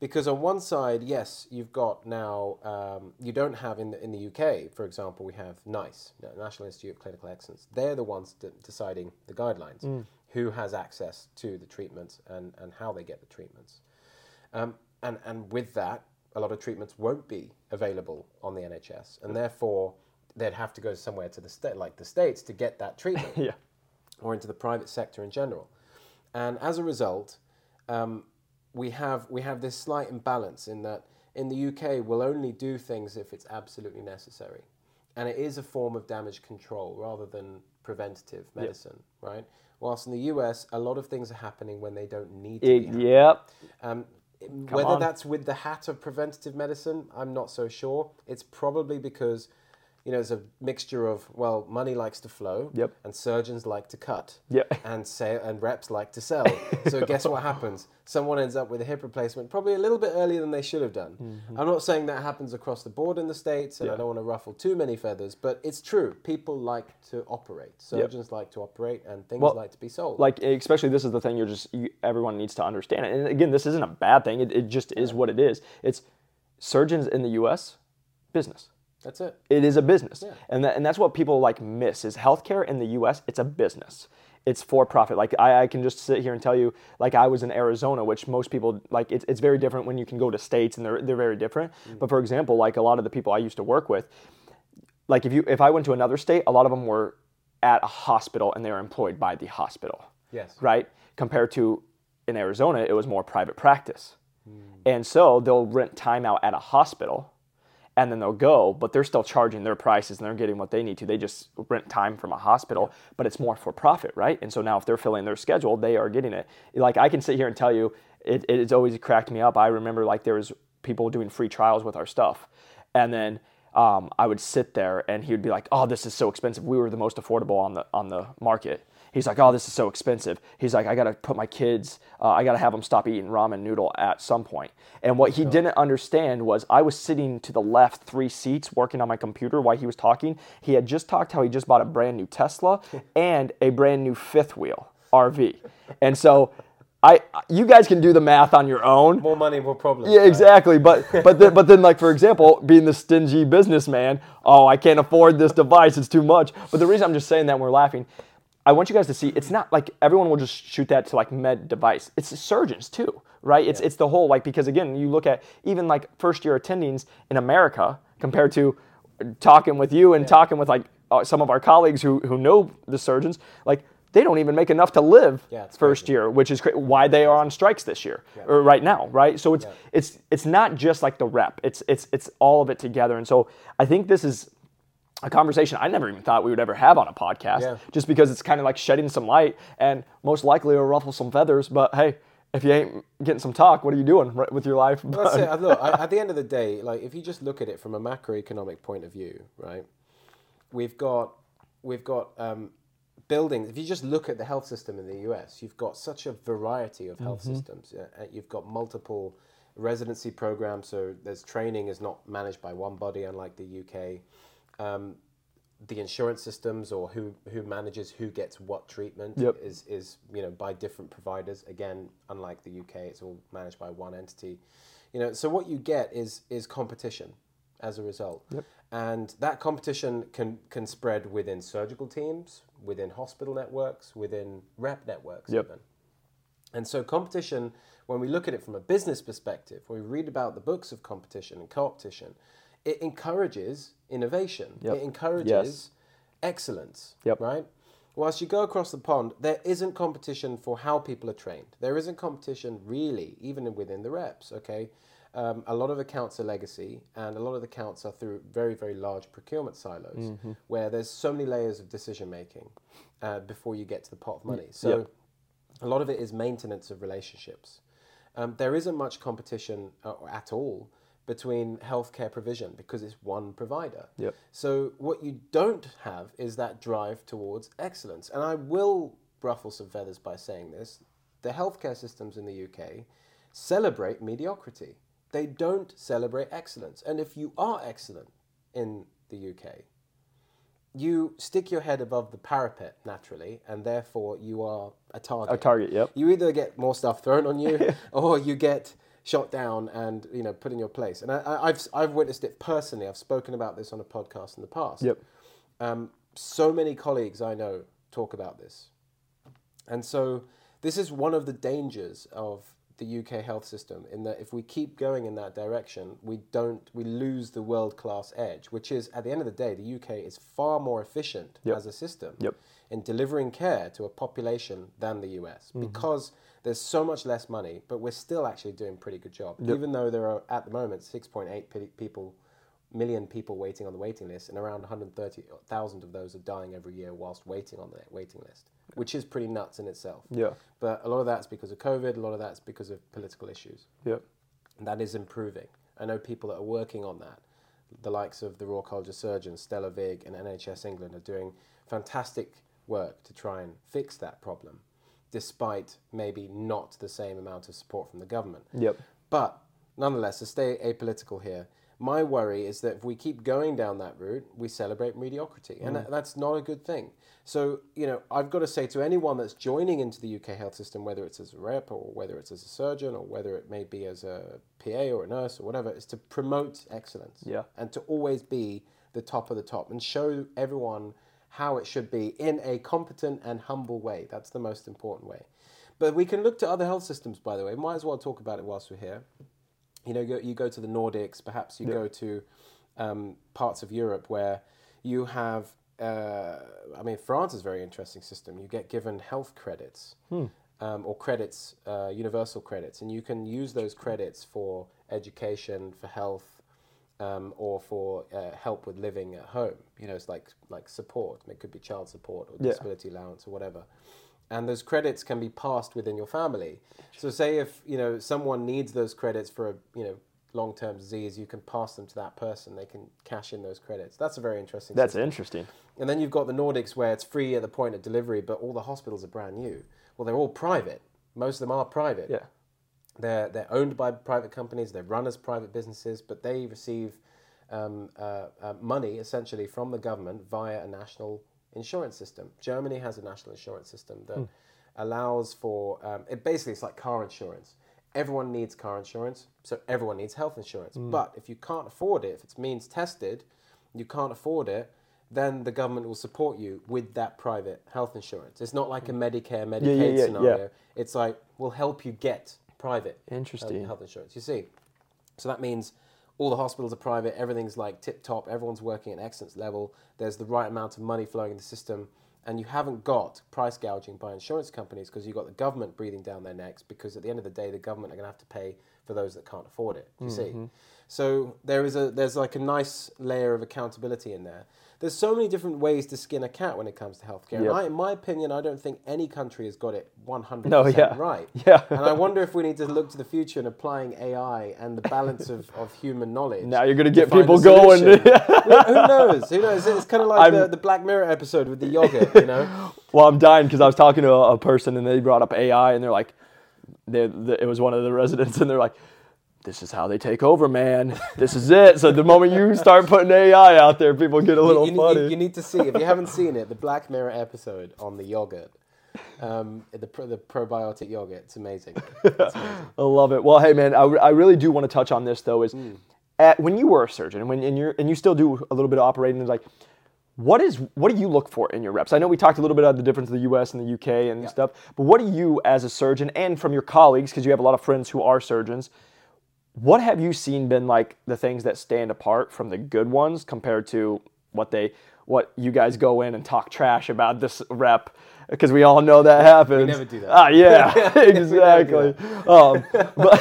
Because on one side, yes, you've got now um, you don't have in the in the UK, for example, we have NICE, National Institute of Clinical Excellence. They're the ones de- deciding the guidelines, who has access to the treatments and and how they get the treatments, um, and and with that, a lot of treatments won't be available on the NHS, and therefore they'd have to go somewhere to the state, like the states, to get that treatment Yeah. or into the private sector in general. And as a result, um, we have we have this slight imbalance in that in the UK we'll only do things if it's absolutely necessary, and it is a form of damage control rather than preventative medicine, right? Whilst in the US, a lot of things are happening when they don't need to be. It, yep. Um, whether on. that's with the hat of preventative medicine, I'm not so sure. It's probably because, you know, there's a mixture of well, money likes to flow, Yep. and surgeons like to cut, Yep. and say and reps like to sell. so guess what happens? Someone ends up with a hip replacement probably a little bit earlier than they should have done. Mm-hmm. I'm not saying that happens across the board in the states, and I don't want to ruffle too many feathers, but it's true. People like to operate. Surgeons like to operate, and things Well, like to be sold. like especially this is the thing you're just you, everyone needs to understand and again this isn't a bad thing it, it just is what it is it's surgeons in the us business that's it. it is a business Yeah. and, that, and that's what people like miss is healthcare in the us it's a business it's for profit like I, I can just sit here and tell you like i was in arizona which most people like it's, it's very different when you can go to states and they're, they're very different mm. but for example like a lot of the people i used to work with like if you if i went to another state a lot of them were at a hospital and they were employed by the hospital Yes. right? Compared to in Arizona, it was more private practice. Mm. And so they'll rent time out at a hospital and then they'll go, but they're still charging their prices and they're getting what they need to. They just rent time from a hospital, but it's more for profit, right? And so now if they're filling their schedule, they are getting it. Like I can sit here and tell you, it, it's always cracked me up. I remember like there was people doing free trials with our stuff, and then um, I would sit there and he would be like, "Oh, this is so expensive. We were the most affordable on the on the market." He's like, "Oh, this is so expensive." He's like, "I gotta put my kids. Uh, I gotta have them stop eating ramen noodle at some point." And what he didn't understand was I was sitting to the left, three seats, working on my computer while he was talking. He had just talked how he just bought a brand new Tesla and a brand new fifth wheel RV, and so. I, you guys can do the math on your own. More money, more problems. Yeah, right? exactly. But but then, but then, like for example, being the stingy businessman, oh, I can't afford this device; it's too much. But the reason I'm just saying that and we're laughing, I want you guys to see it's not like everyone will just shoot that to like med device. It's surgeons too, right? It's it's the whole like because again, you look at even like first year attendings in America compared to talking with you and talking with like uh, some of our colleagues who who know the surgeons, like they don't even make enough to live Yeah, first year, which is cra- why they are on strikes this year or right now, right? So it's it's it's not just like the rep; it's it's it's all of it together. And so I think this is a conversation I never even thought we would ever have on a podcast, Yeah. just because it's kind of like shedding some light and most likely it'll ruffle some feathers. But hey, if you ain't getting some talk, what are you doing with your life? That's it. Look, at the end of the day, like if you just look at it from a macroeconomic point of view, right? We've got we've got um, buildings. If you just look at the health system in the U.S., you've got such a variety of health systems. Yeah, and You've got multiple residency programs, so there's training is not managed by one body, unlike the UK. Um, the insurance systems or who, who manages who gets what treatment Yep. is, is you know by different providers. Again unlike the UK it's all managed by one entity. You know so what you get is is competition as a result. And that competition can can spread within surgical teams within hospital networks within rep networks Yep. even. And so competition, when we look at it from a business perspective, when we read about the books of competition and co-opetition, it encourages innovation. Yep. It encourages Yes. excellence. Yep. Right? Whilst you go across the pond, there isn't competition for how people are trained. There isn't competition really, even within the reps. Okay, um, a lot of accounts are legacy, and a lot of the accounts are through very, very large procurement silos, Mm-hmm. where there's so many layers of decision making uh, before you get to the pot of money. So Yep. a lot of it is maintenance of relationships. Um, there isn't much competition uh, at all between healthcare provision because it's one provider. Yep. So what you don't have is that drive towards excellence. And I will ruffle some feathers by saying this: the healthcare systems in the UK celebrate mediocrity. They don't celebrate excellence. And if you are excellent in the UK, you stick your head above the parapet naturally, and therefore you are a target. a target, yep. You either get more stuff thrown on you, or you get shot down and you know put in your place. And I, I, I've I've witnessed it personally. I've spoken about this on a podcast in the past. Yep. Um, so many colleagues I know talk about this, and so this is one of the dangers of the UK health system. In that, if we keep going in that direction, we don't we lose the world class edge, which is at the end of the day, the UK is far more efficient Yep. as a system Yep. in delivering care to a population than the US mm-hmm. because there's so much less money, but we're still actually doing a pretty good job. Even though there are at the moment 6.8 pe- people, million people waiting on the waiting list, and around 130,000 of those are dying every year whilst waiting on the waiting list, which is pretty nuts in itself. Yeah. But a lot of that's because of COVID, a lot of that's because of political issues. Yep. And that is improving. I know people that are working on that. The likes of the Royal College of Surgeons, Stella Vig, and NHS England are doing fantastic work to try and fix that problem, despite maybe not the same amount of support from the government. Yep. But nonetheless, to stay apolitical here, my worry is that if we keep going down that route, we celebrate mediocrity, and mm. that, that's not a good thing. So, you know, I've got to say to anyone that's joining into the UK health system, whether it's as a rep or whether it's as a surgeon or whether it may be as a PA or a nurse or whatever, is to promote excellence Yeah. and to always be the top of the top and show everyone how it should be in a competent and humble way. That's the most important way. But we can look to other health systems, by the way. Might as well talk about it whilst we're here. You know, go, you go to the Nordics, perhaps you go to um, parts of Europe where you have, uh, I mean, France is a very interesting system. You get given health credits um, or credits, uh, universal credits, and you can use those credits for education, for health, um, or for uh, help with living at home. You know, it's like like support. It could be child support or Yeah. disability allowance or whatever. And those credits can be passed within your family. So, say if you know someone needs those credits for a you know long-term disease, you can pass them to that person. They can cash in those credits. That's a very interesting. That's system. interesting. And then you've got the Nordics where it's free at the point of delivery, but all the hospitals are brand new. Well, they're all private. Most of them are private. Yeah. They're, they're owned by private companies, they're run as private businesses, but they receive um, uh, uh, money essentially from the government via a national insurance system. Germany has a national insurance system that hmm. allows for um, it basically it's like car insurance. Everyone needs car insurance, so everyone needs health insurance. Hmm. But if you can't afford it, if it's means tested, you can't afford it, then the government will support you with that private health insurance. It's not like a hmm. Medicare, Medicaid yeah, yeah, scenario. yeah. It's like we'll help you get private health- Interesting. health insurance. You see, so that means all the hospitals are private. Everything's like tip top. Everyone's working at excellence level. There's the right amount of money flowing in the system, and you haven't got price gouging by insurance companies because you've got the government breathing down their necks. Because at the end of the day, the government are going to have to pay for those that can't afford it. You see, mm-hmm. so there is a there's like a nice layer of accountability in there. There's so many different ways to skin a cat when it comes to healthcare. And I, in my opinion, I don't think any country has got it 100% No, yeah. right. Yeah. And I wonder if we need to look to the future and applying AI and the balance of, of human knowledge. Now you're gonna get people going. Who knows? Who knows? It's kind of like the, the Black Mirror episode with the yogurt, you know? Well, I'm dying because I was talking to a, a person and they brought up AI and they're like, they the, it was one of the residents and they're like, this is how they take over, man. This is it. So the moment you start putting AI out there, people get a little you, you- funny. you need to see, if you haven't seen it, the Black Mirror episode on the yogurt, um, the, the probiotic yogurt. It's amazing. It's amazing. I love it. Well, hey man, I, I really do want to touch on this though. Is at, when you were a surgeon and when and you and you still do a little bit of operating, is like, what is what do you look for in your reps? I know we talked a little bit about the difference of the U.S. and the U.K. and stuff, but what do you as a surgeon and from your colleagues, because you have a lot of friends who are surgeons, what have you seen been like the things that stand apart from the good ones compared to what they what you guys go in and talk trash about this rep because we all know that happens. never do that. Ah, yeah, exactly. um, but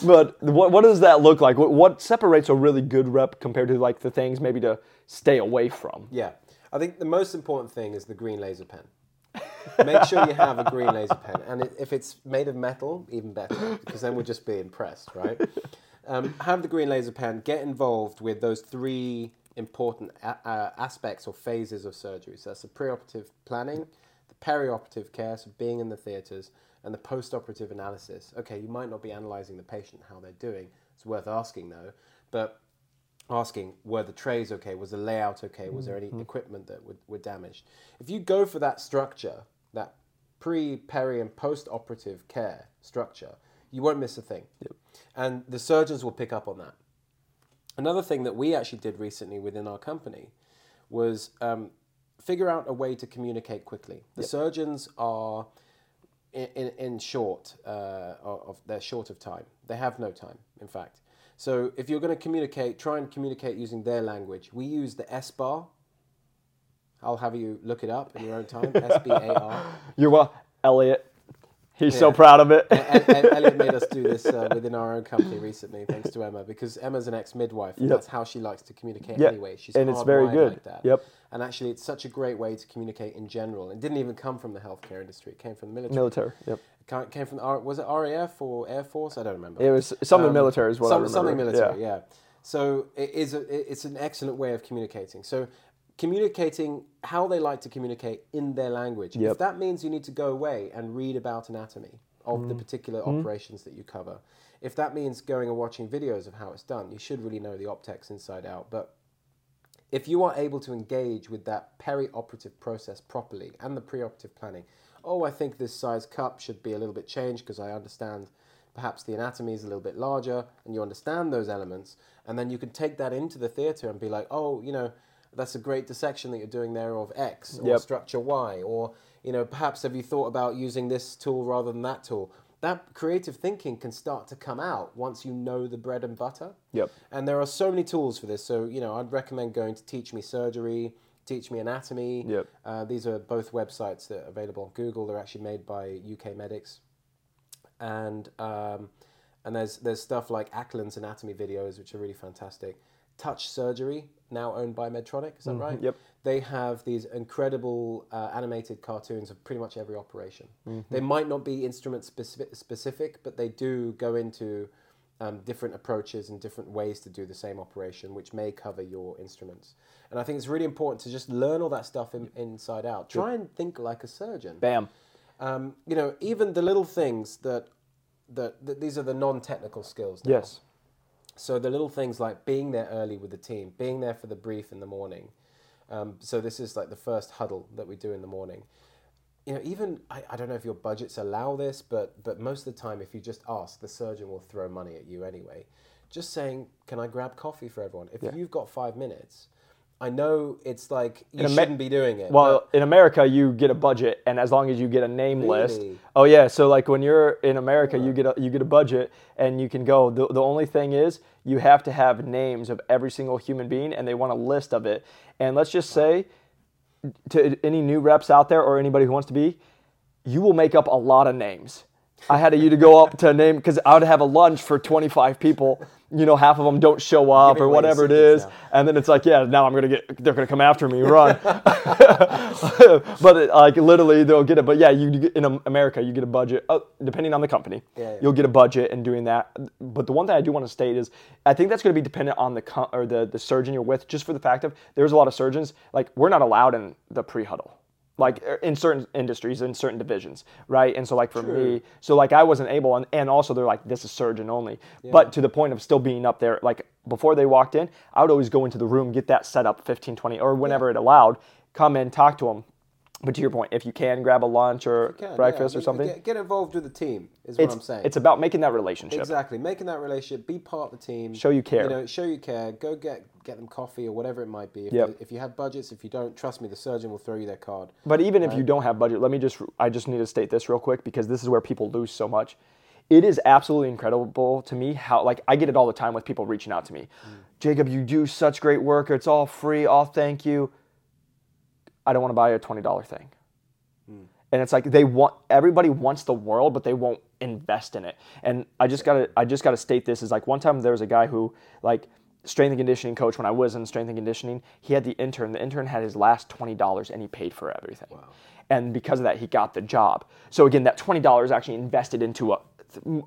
but what, what does that look like? What, what separates a really good rep compared to like the things maybe to stay away from? Yeah. I think the most important thing is the green laser pen. Make sure you have a green laser pen. And it, if it's made of metal, even better, because then we'll just be impressed, right? Um, have the green laser pen, get involved with those three important a- uh, aspects or phases of surgery. So that's the preoperative planning, the perioperative care, so being in the theatres, and the postoperative analysis. Okay, you might not be analysing the patient, how they're doing. It's worth asking though. But asking were the trays okay? Was the layout okay? Was there any equipment that were, were damaged? If you go for that structure that pre peri and post operative care structure you won't miss a thing. And the surgeons will pick up on that. Another thing that we actually did recently within our company was um, figure out a way to communicate quickly. The surgeons are in, in, in short uh, of they're short of time. They have no time in fact so if you're going to communicate try and communicate using their language we use the s bar i'll have you look it up in your own time s-b-a-r You're well, Elliot. He's so proud of it. and, and Elliot made us do this uh, within our own company recently, thanks to Emma, because Emma's an ex-midwife, and Yep. that's how she likes to communicate Yep. anyway. She's And it's very good. like that. Yep. And actually, it's such a great way to communicate in general. It didn't even come from the healthcare industry; it came from the military. Military. Yep. It came from the was it RAF or Air Force? I don't remember. It was something Um, military as well. some- Something military, Yeah. yeah. So it is a, it's an excellent way of communicating. So communicating how they like to communicate in their language. Yep. If that means you need to go away and read about anatomy of Mm. the particular operations that you cover, if that means going and watching videos of how it's done, you should really know the optics inside out. But if you are able to engage with that peri-operative process properly and the pre-operative planning, oh, I think this size cup should be a little bit changed because I understand perhaps the anatomy is a little bit larger and you understand those elements, and then you can take that into the theatre and be like, oh, you know, that's a great dissection that you're doing there of X or Yep. structure Y, or you know, perhaps have you thought about using this tool rather than that tool? That creative thinking can start to come out once you know the bread and butter. Yep. And there are so many tools for this. So, you know, I'd recommend going to Teach Me Surgery, Teach Me Anatomy. Yep. Uh, these are both websites that are available on Google. They're actually made by UK medics. And um, And there's there's stuff like Acland's anatomy videos, which are really fantastic. Touch Surgery, now owned by Medtronic, is that right? yep. They have these incredible uh, animated cartoons of pretty much every operation. They might not be instrument specific, specific but they do go into um, different approaches and different ways to do the same operation, which may cover your instruments. And I think it's really important to just learn all that stuff in, inside out. Try and think like a surgeon. Bam. Um, you know, even the little things that, that, that these are the non-technical skills. Now. Yes. So the little things like being there early with the team, being there for the brief in the morning. Um, so this is like the first huddle that we do in the morning. You know, even I, I don't know if your budgets allow this, but but most of the time, if you just ask, the surgeon will throw money at you anyway. Just saying, can I grab coffee for everyone? If Yeah. you've got five minutes, I know it's like you Ama- shouldn't be doing it. Well, in America, you get a budget, and as long as you get a name list. Oh yeah, so like when you're in America, you get a you get a budget, and you can go. The, the only thing is, you have to have names of every single human being, and they want a list of it. And let's just say, to any new reps out there or anybody who wants to be, you will make up a lot of names. I had you to go up to name because I would have a lunch for 25 people. You know, half of them don't show up or whatever it is, now. and then it's like, yeah, now I'm gonna get, they're gonna come after me, run. but it, like literally, they'll get it. But yeah, you, you in America, you get a budget uh, depending on the company. Yeah, yeah. You'll get a budget and doing that. But the one thing I do want to state is, I think that's going to be dependent on the co- or the the surgeon you're with, just for the fact of there's a lot of surgeons like we're not allowed in the pre huddle. Like er, in certain industries, in certain divisions, right? And so, like for me, so like I wasn't able, and, and also they're like, this is surgeon only. But to the point of still being up there, like before they walked in, I would always go into the room, get that set up 15, 20, or whenever it allowed, come in, talk to them. But to your point, if you can grab a lunch or Yeah, breakfast yeah, or something, Get, get involved with the team is what it's, I'm saying. it's about making that relationship. Exactly, making that relationship, be part of the team. Show you care. You know, show you care. Go get get them coffee or whatever it might be. If, Yep. they- if you have budgets, if you don't, trust me, the surgeon will throw you their card. But even if you don't have budget, let me just I just need to state this real quick because this is where people lose so much. It is absolutely incredible to me how like I get it all the time with people reaching out to me. Mm. Jacob, you do such great work. It's all free. All thank you. I don't want to buy a twenty dollar thing. Hmm. And it's like they want everybody wants the world, but they won't invest in it. And I just gotta I just gotta state this is like one time there was a guy who like strength and conditioning coach when I was in strength and conditioning, he had the intern. The intern had his last twenty dollars and he paid for everything. And because of that, he got the job. So again, that twenty dollars actually invested into a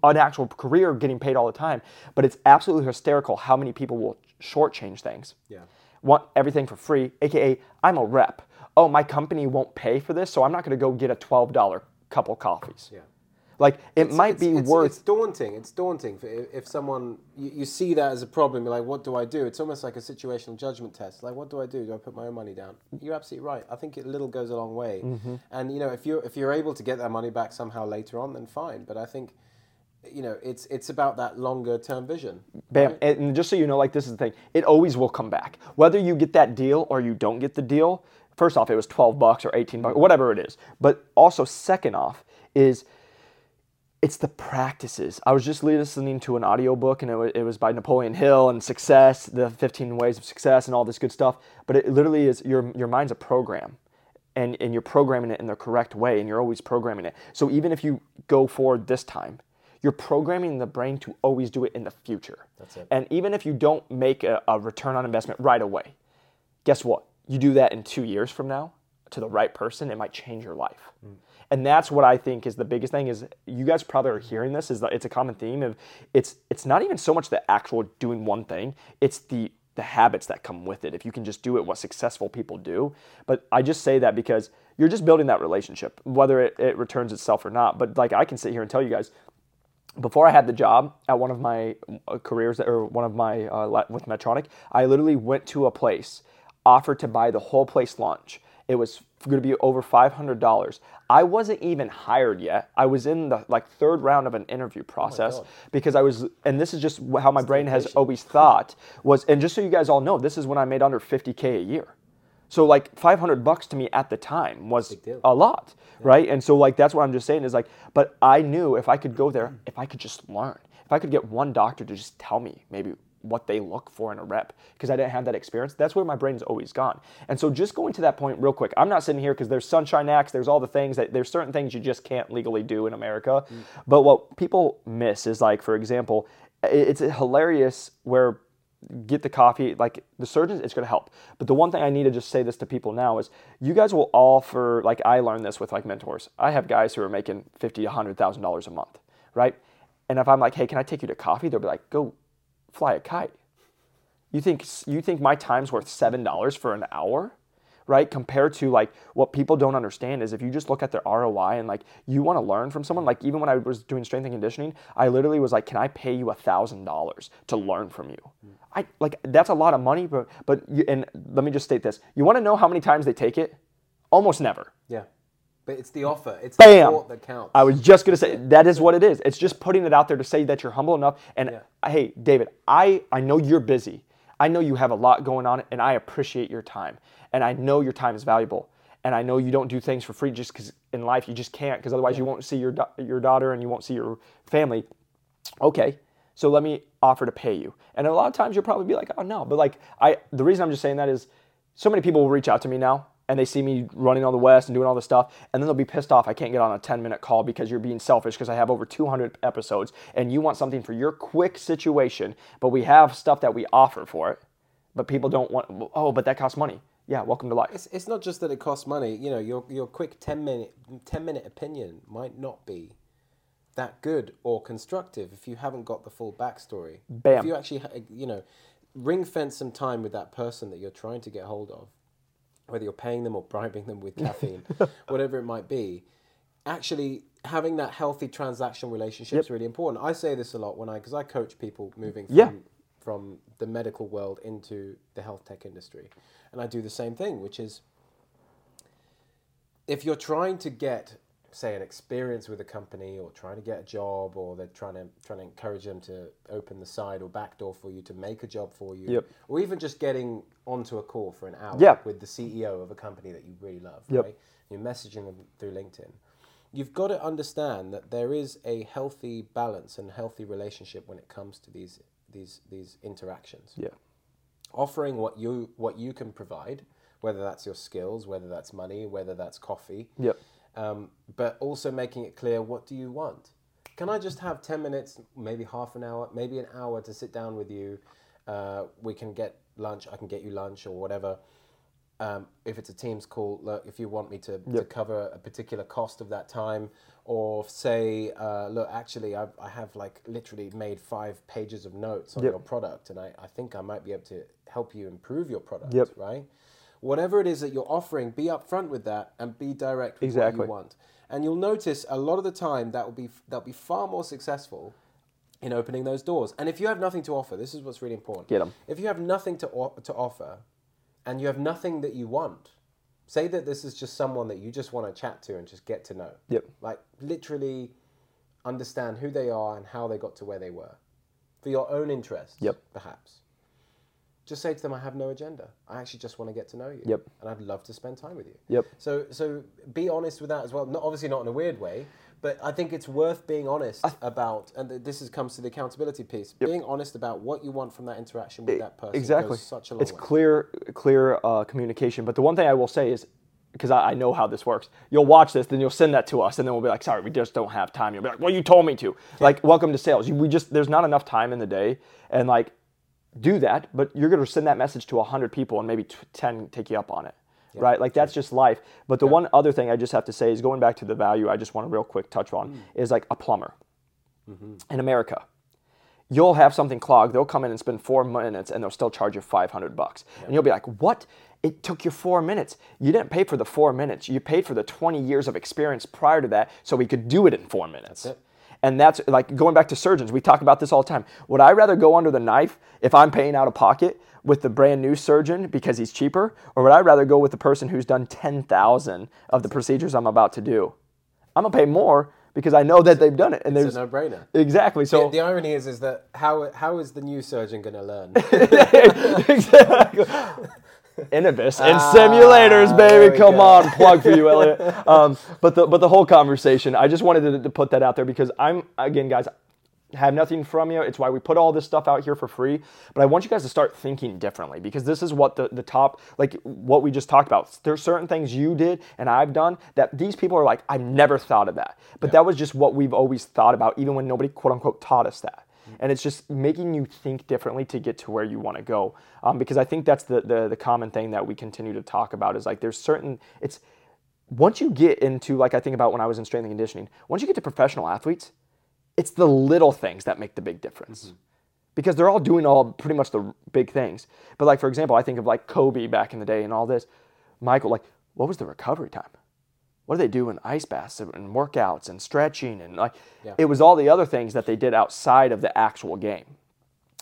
an actual career getting paid all the time. But it's absolutely hysterical how many people will shortchange things Yeah. want everything for free, aka I'm a rep. Oh, my company won't pay for this, so I'm not going to go get a $12 cup of coffees. Yeah. Like it might be it's, worth It's daunting. It's daunting for if, if someone you, you see that as a problem. You're like, what do I do? It's almost like a situational judgment test. Like, what do I do? Do I put my own money down? You're absolutely right. I think it little goes a long way. Mm-hmm. And you know, if you're if you're able to get that money back somehow later on, then fine. But I think, you know, it's it's about that longer term vision. Bam. And just so you know, like this is the thing, it always will come back. Whether you get that deal or you don't get the deal, first off, it was 12 bucks or 18 bucks, whatever it is. But also, second off, is it's the practices. I was just listening to an audiobook and it was, it was by Napoleon Hill and success, the 15 ways of success and all this good stuff. But it literally is your, your mind's a program and, and you're programming it in the correct way and you're always programming it. So even if you go forward this time, you're programming the brain to always do it in the future. That's it. And even if you don't make a, a return on investment right away, guess what? You do that in two years from now to the right person, it might change your life. And that's what I think is the biggest thing is you guys probably are hearing this is that it's a common theme of it's it's not even so much the actual doing one thing, it's the the habits that come with it. If you can just do it what successful people do. But I just say that because you're just building that relationship, whether it, it returns itself or not. But like I can sit here and tell you guys, before I had the job at one of my uh, careers or one of my uh, with Medtronic, I literally went to a place, offered to buy the whole place lunch. It was going to be over five hundred dollars. I wasn't even hired yet. I was in the like third round of an interview process because I was, and this is just how my brain has always thought was. And just so you guys all know, this is when I made under fifty k a year. So like 500 bucks to me at the time was a lot, right? And so like that's what I'm just saying is like, but I knew if I could go there, if I could just learn, if I could get one doctor to just tell me maybe what they look for in a rep because I didn't have that experience. That's where my brain's always gone. And so just going to that point real quick, I'm not sitting here because there's Sunshine Acts, there's all the things that there's certain things you just can't legally do in America. Mm. But what people miss is like, for example, it's hilarious where get the coffee like the surgeons it's going to help but the one thing i need to just say this to people now is you guys will offer like i learned this with like mentors i have guys who are making 50 100000 dollars a month right and if i'm like hey can i take you to coffee they'll be like go fly a kite you think you think my time's worth seven dollars for an hour right? Compared to like what people don't understand is if you just look at their ROI and like you want to learn from someone, like even when I was doing strength and conditioning, I literally was like, can I pay you a thousand dollars to learn from you? Mm. I like that's a lot of money, but but you, and let me just state this: you want to know how many times they take it? Almost never. But it's the offer. It's Bam! the thought that counts. I was just gonna say that is what it is. It's just putting it out there to say that you're humble enough. And yeah. hey, David, I I know you're busy. I know you have a lot going on, and I appreciate your time and I know your time is valuable. And I know you don't do things for free just because in life you just can't, because otherwise yeah. you won't see your, your daughter and you won't see your family. Okay, so let me offer to pay you. And a lot of times you'll probably be like, oh no. But like, I, the reason I'm just saying that is so many people will reach out to me now and they see me running on the West and doing all this stuff, and then they'll be pissed off I can't get on a 10 minute call because you're being selfish because I have over 200 episodes and you want something for your quick situation, but we have stuff that we offer for it, but people don't want, oh, but that costs money yeah, welcome to life. It's, it's not just that it costs money. You know, your your quick ten minute ten minute opinion might not be that good or constructive if you haven't got the full backstory. Bam. If you actually, you know, ring fence some time with that person that you're trying to get hold of, whether you're paying them or bribing them with caffeine, whatever it might be. Actually, having that healthy transaction relationship yep. is really important. I say this a lot when I, because I coach people moving from yeah from the medical world into the health tech industry. And I do the same thing, which is if you're trying to get, say, an experience with a company or trying to get a job or they're trying to trying to encourage them to open the side or back door for you to make a job for you, yep. or even just getting onto a call for an hour yep. with the CEO of a company that you really love, yep. right? You're messaging them through LinkedIn you've got to understand that there is a healthy balance and healthy relationship when it comes to these these these interactions. Yeah. Offering what you what you can provide, whether that's your skills, whether that's money, whether that's coffee. Yep. Um, but also making it clear what do you want. Can I just have ten minutes, maybe half an hour, maybe an hour to sit down with you? Uh, we can get lunch. I can get you lunch or whatever um, if it's a Teams call, look, if you want me to, yep. to cover a particular cost of that time, or say, uh, look, actually, I've, I have like literally made five pages of notes on yep. your product, and I, I think I might be able to help you improve your product, yep. right? Whatever it is that you're offering, be upfront with that and be direct with exactly. what you want. And you'll notice a lot of the time that will be that'll be far more successful in opening those doors. And if you have nothing to offer, this is what's really important. Get them. If you have nothing to, to offer, and you have nothing that you want, say that this is just someone that you just want to chat to and just get to know. Yep. Like literally understand who they are and how they got to where they were for your own interest. Yep. Perhaps. Just say to them, I have no agenda. I actually just want to get to know you. Yep. And I'd love to spend time with you. Yep. So so be honest with that as well. Not obviously not in a weird way, but I think it's worth being honest th- about, and this is, comes to the accountability piece. Yep. Being honest about what you want from that interaction with that person. Exactly. such a long it's way. clear, clear uh, communication. But the one thing I will say is, because I, I, know how this works, you'll watch this, then you'll send that to us, and then we'll be like, sorry, we just don't have time. You'll be like, well, you told me to. Like, welcome to sales. We just there's not enough time in the day, and like, do that. But you're gonna send that message to hundred people, and maybe ten take you up on it yeah. right? Like that's just life. But the yeah. one other thing I just have to say is going back to the value. I just want to real quick touch on mm. is like a plumber mm-hmm. in America. You'll have something clogged. They'll come in and spend four minutes, and they'll still charge you five hundred bucks. Yeah. And you'll be like, "What? It took you four minutes. You didn't pay for the four minutes. You paid for the twenty years of experience prior to that, so we could do it in four minutes." That's and that's like going back to surgeons. We talk about this all the time. Would I rather go under the knife if I'm paying out of pocket with the brand new surgeon because he's cheaper, or would I rather go with the person who's done 10,000 of the procedures I'm about to do? I'm gonna pay more because I know that they've done it, and it's there's a no-brainer. Exactly. So the, the, irony is, is that how how is the new surgeon going to learn? exactly. Inovus and ah, simulators, baby. Come go. on, plug for you, Elliot. Um, but the but the whole conversation, I just wanted to, to put that out there because I'm again, guys have nothing from you. It's why we put all this stuff out here for free. But I want you guys to start thinking differently because this is what the, the top, like what we just talked about. There's certain things you did and I've done that these people are like, I've never thought of that. But yeah. that was just what we've always thought about, even when nobody quote unquote taught us that. And it's just making you think differently to get to where you want to go. Um, because I think that's the, the the common thing that we continue to talk about is like there's certain it's once you get into like I think about when I was in strength and conditioning, once you get to professional athletes, it's the little things that make the big difference. Mm-hmm. Because they're all doing all pretty much the big things. But like for example, I think of like Kobe back in the day and all this. Michael, like, what was the recovery time? What do they do in ice baths and workouts and stretching and like yeah. it was all the other things that they did outside of the actual game.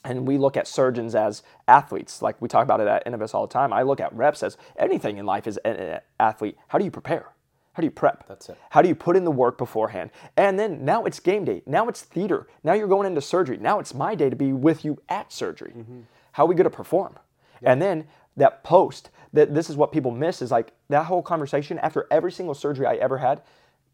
And we look at surgeons as athletes, like we talk about it at Inovus all the time. I look at reps as anything in life is an athlete. How do you prepare? How do you prep? That's it. How do you put in the work beforehand? And then now it's game day. Now it's theater. Now you're going into surgery. Now it's my day to be with you at surgery. Mm-hmm. How are we going to perform? Yep. And then that post, that this is what people miss is like that whole conversation after every single surgery I ever had.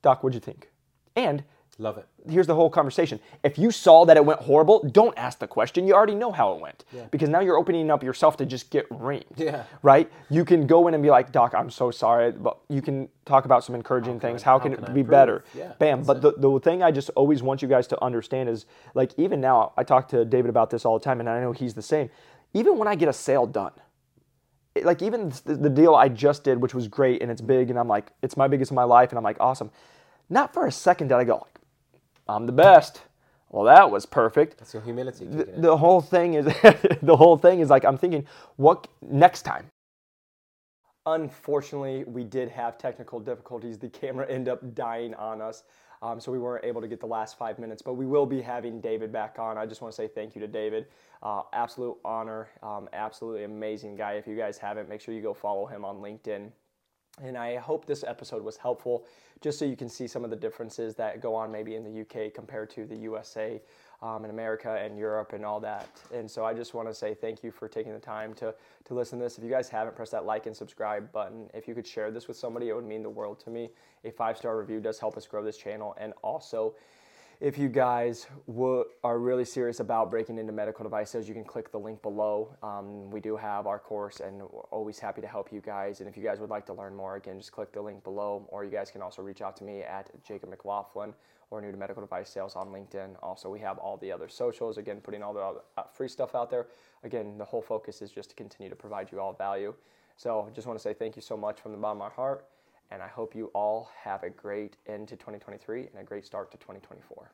Doc, what'd you think? And Love it. Here's the whole conversation. If you saw that it went horrible, don't ask the question. You already know how it went. Yeah. Because now you're opening up yourself to just get reamed. Yeah. Right? You can go in and be like, Doc, I'm so sorry. But you can talk about some encouraging how things. I, how, can, how can it be better? Yeah, Bam. But the, the thing I just always want you guys to understand is like, even now, I talk to David about this all the time, and I know he's the same. Even when I get a sale done, like even the, deal I just did, which was great and it's big, and I'm like, it's my biggest in my life, and I'm like, awesome. Not for a second did I go, like, I'm the best. Well, that was perfect. That's your humility. The, the whole thing is the whole thing is like I'm thinking, what next time? Unfortunately, we did have technical difficulties. The camera ended up dying on us, um, so we weren't able to get the last five minutes. But we will be having David back on. I just want to say thank you to David. Uh, absolute honor. Um, absolutely amazing guy. If you guys haven't, make sure you go follow him on LinkedIn. And I hope this episode was helpful just so you can see some of the differences that go on maybe in the UK compared to the USA um, and America and Europe and all that. And so I just want to say thank you for taking the time to, to listen to this. If you guys haven't, press that like and subscribe button. If you could share this with somebody, it would mean the world to me. A five star review does help us grow this channel. And also, if you guys w- are really serious about breaking into medical devices, you can click the link below. Um, we do have our course, and we're always happy to help you guys. And if you guys would like to learn more, again, just click the link below, or you guys can also reach out to me at Jacob McLaughlin or New to Medical Device Sales on LinkedIn. Also, we have all the other socials, again, putting all the uh, free stuff out there. Again, the whole focus is just to continue to provide you all value. So, I just want to say thank you so much from the bottom of my heart and I hope you all have a great end to 2023 and a great start to 2024.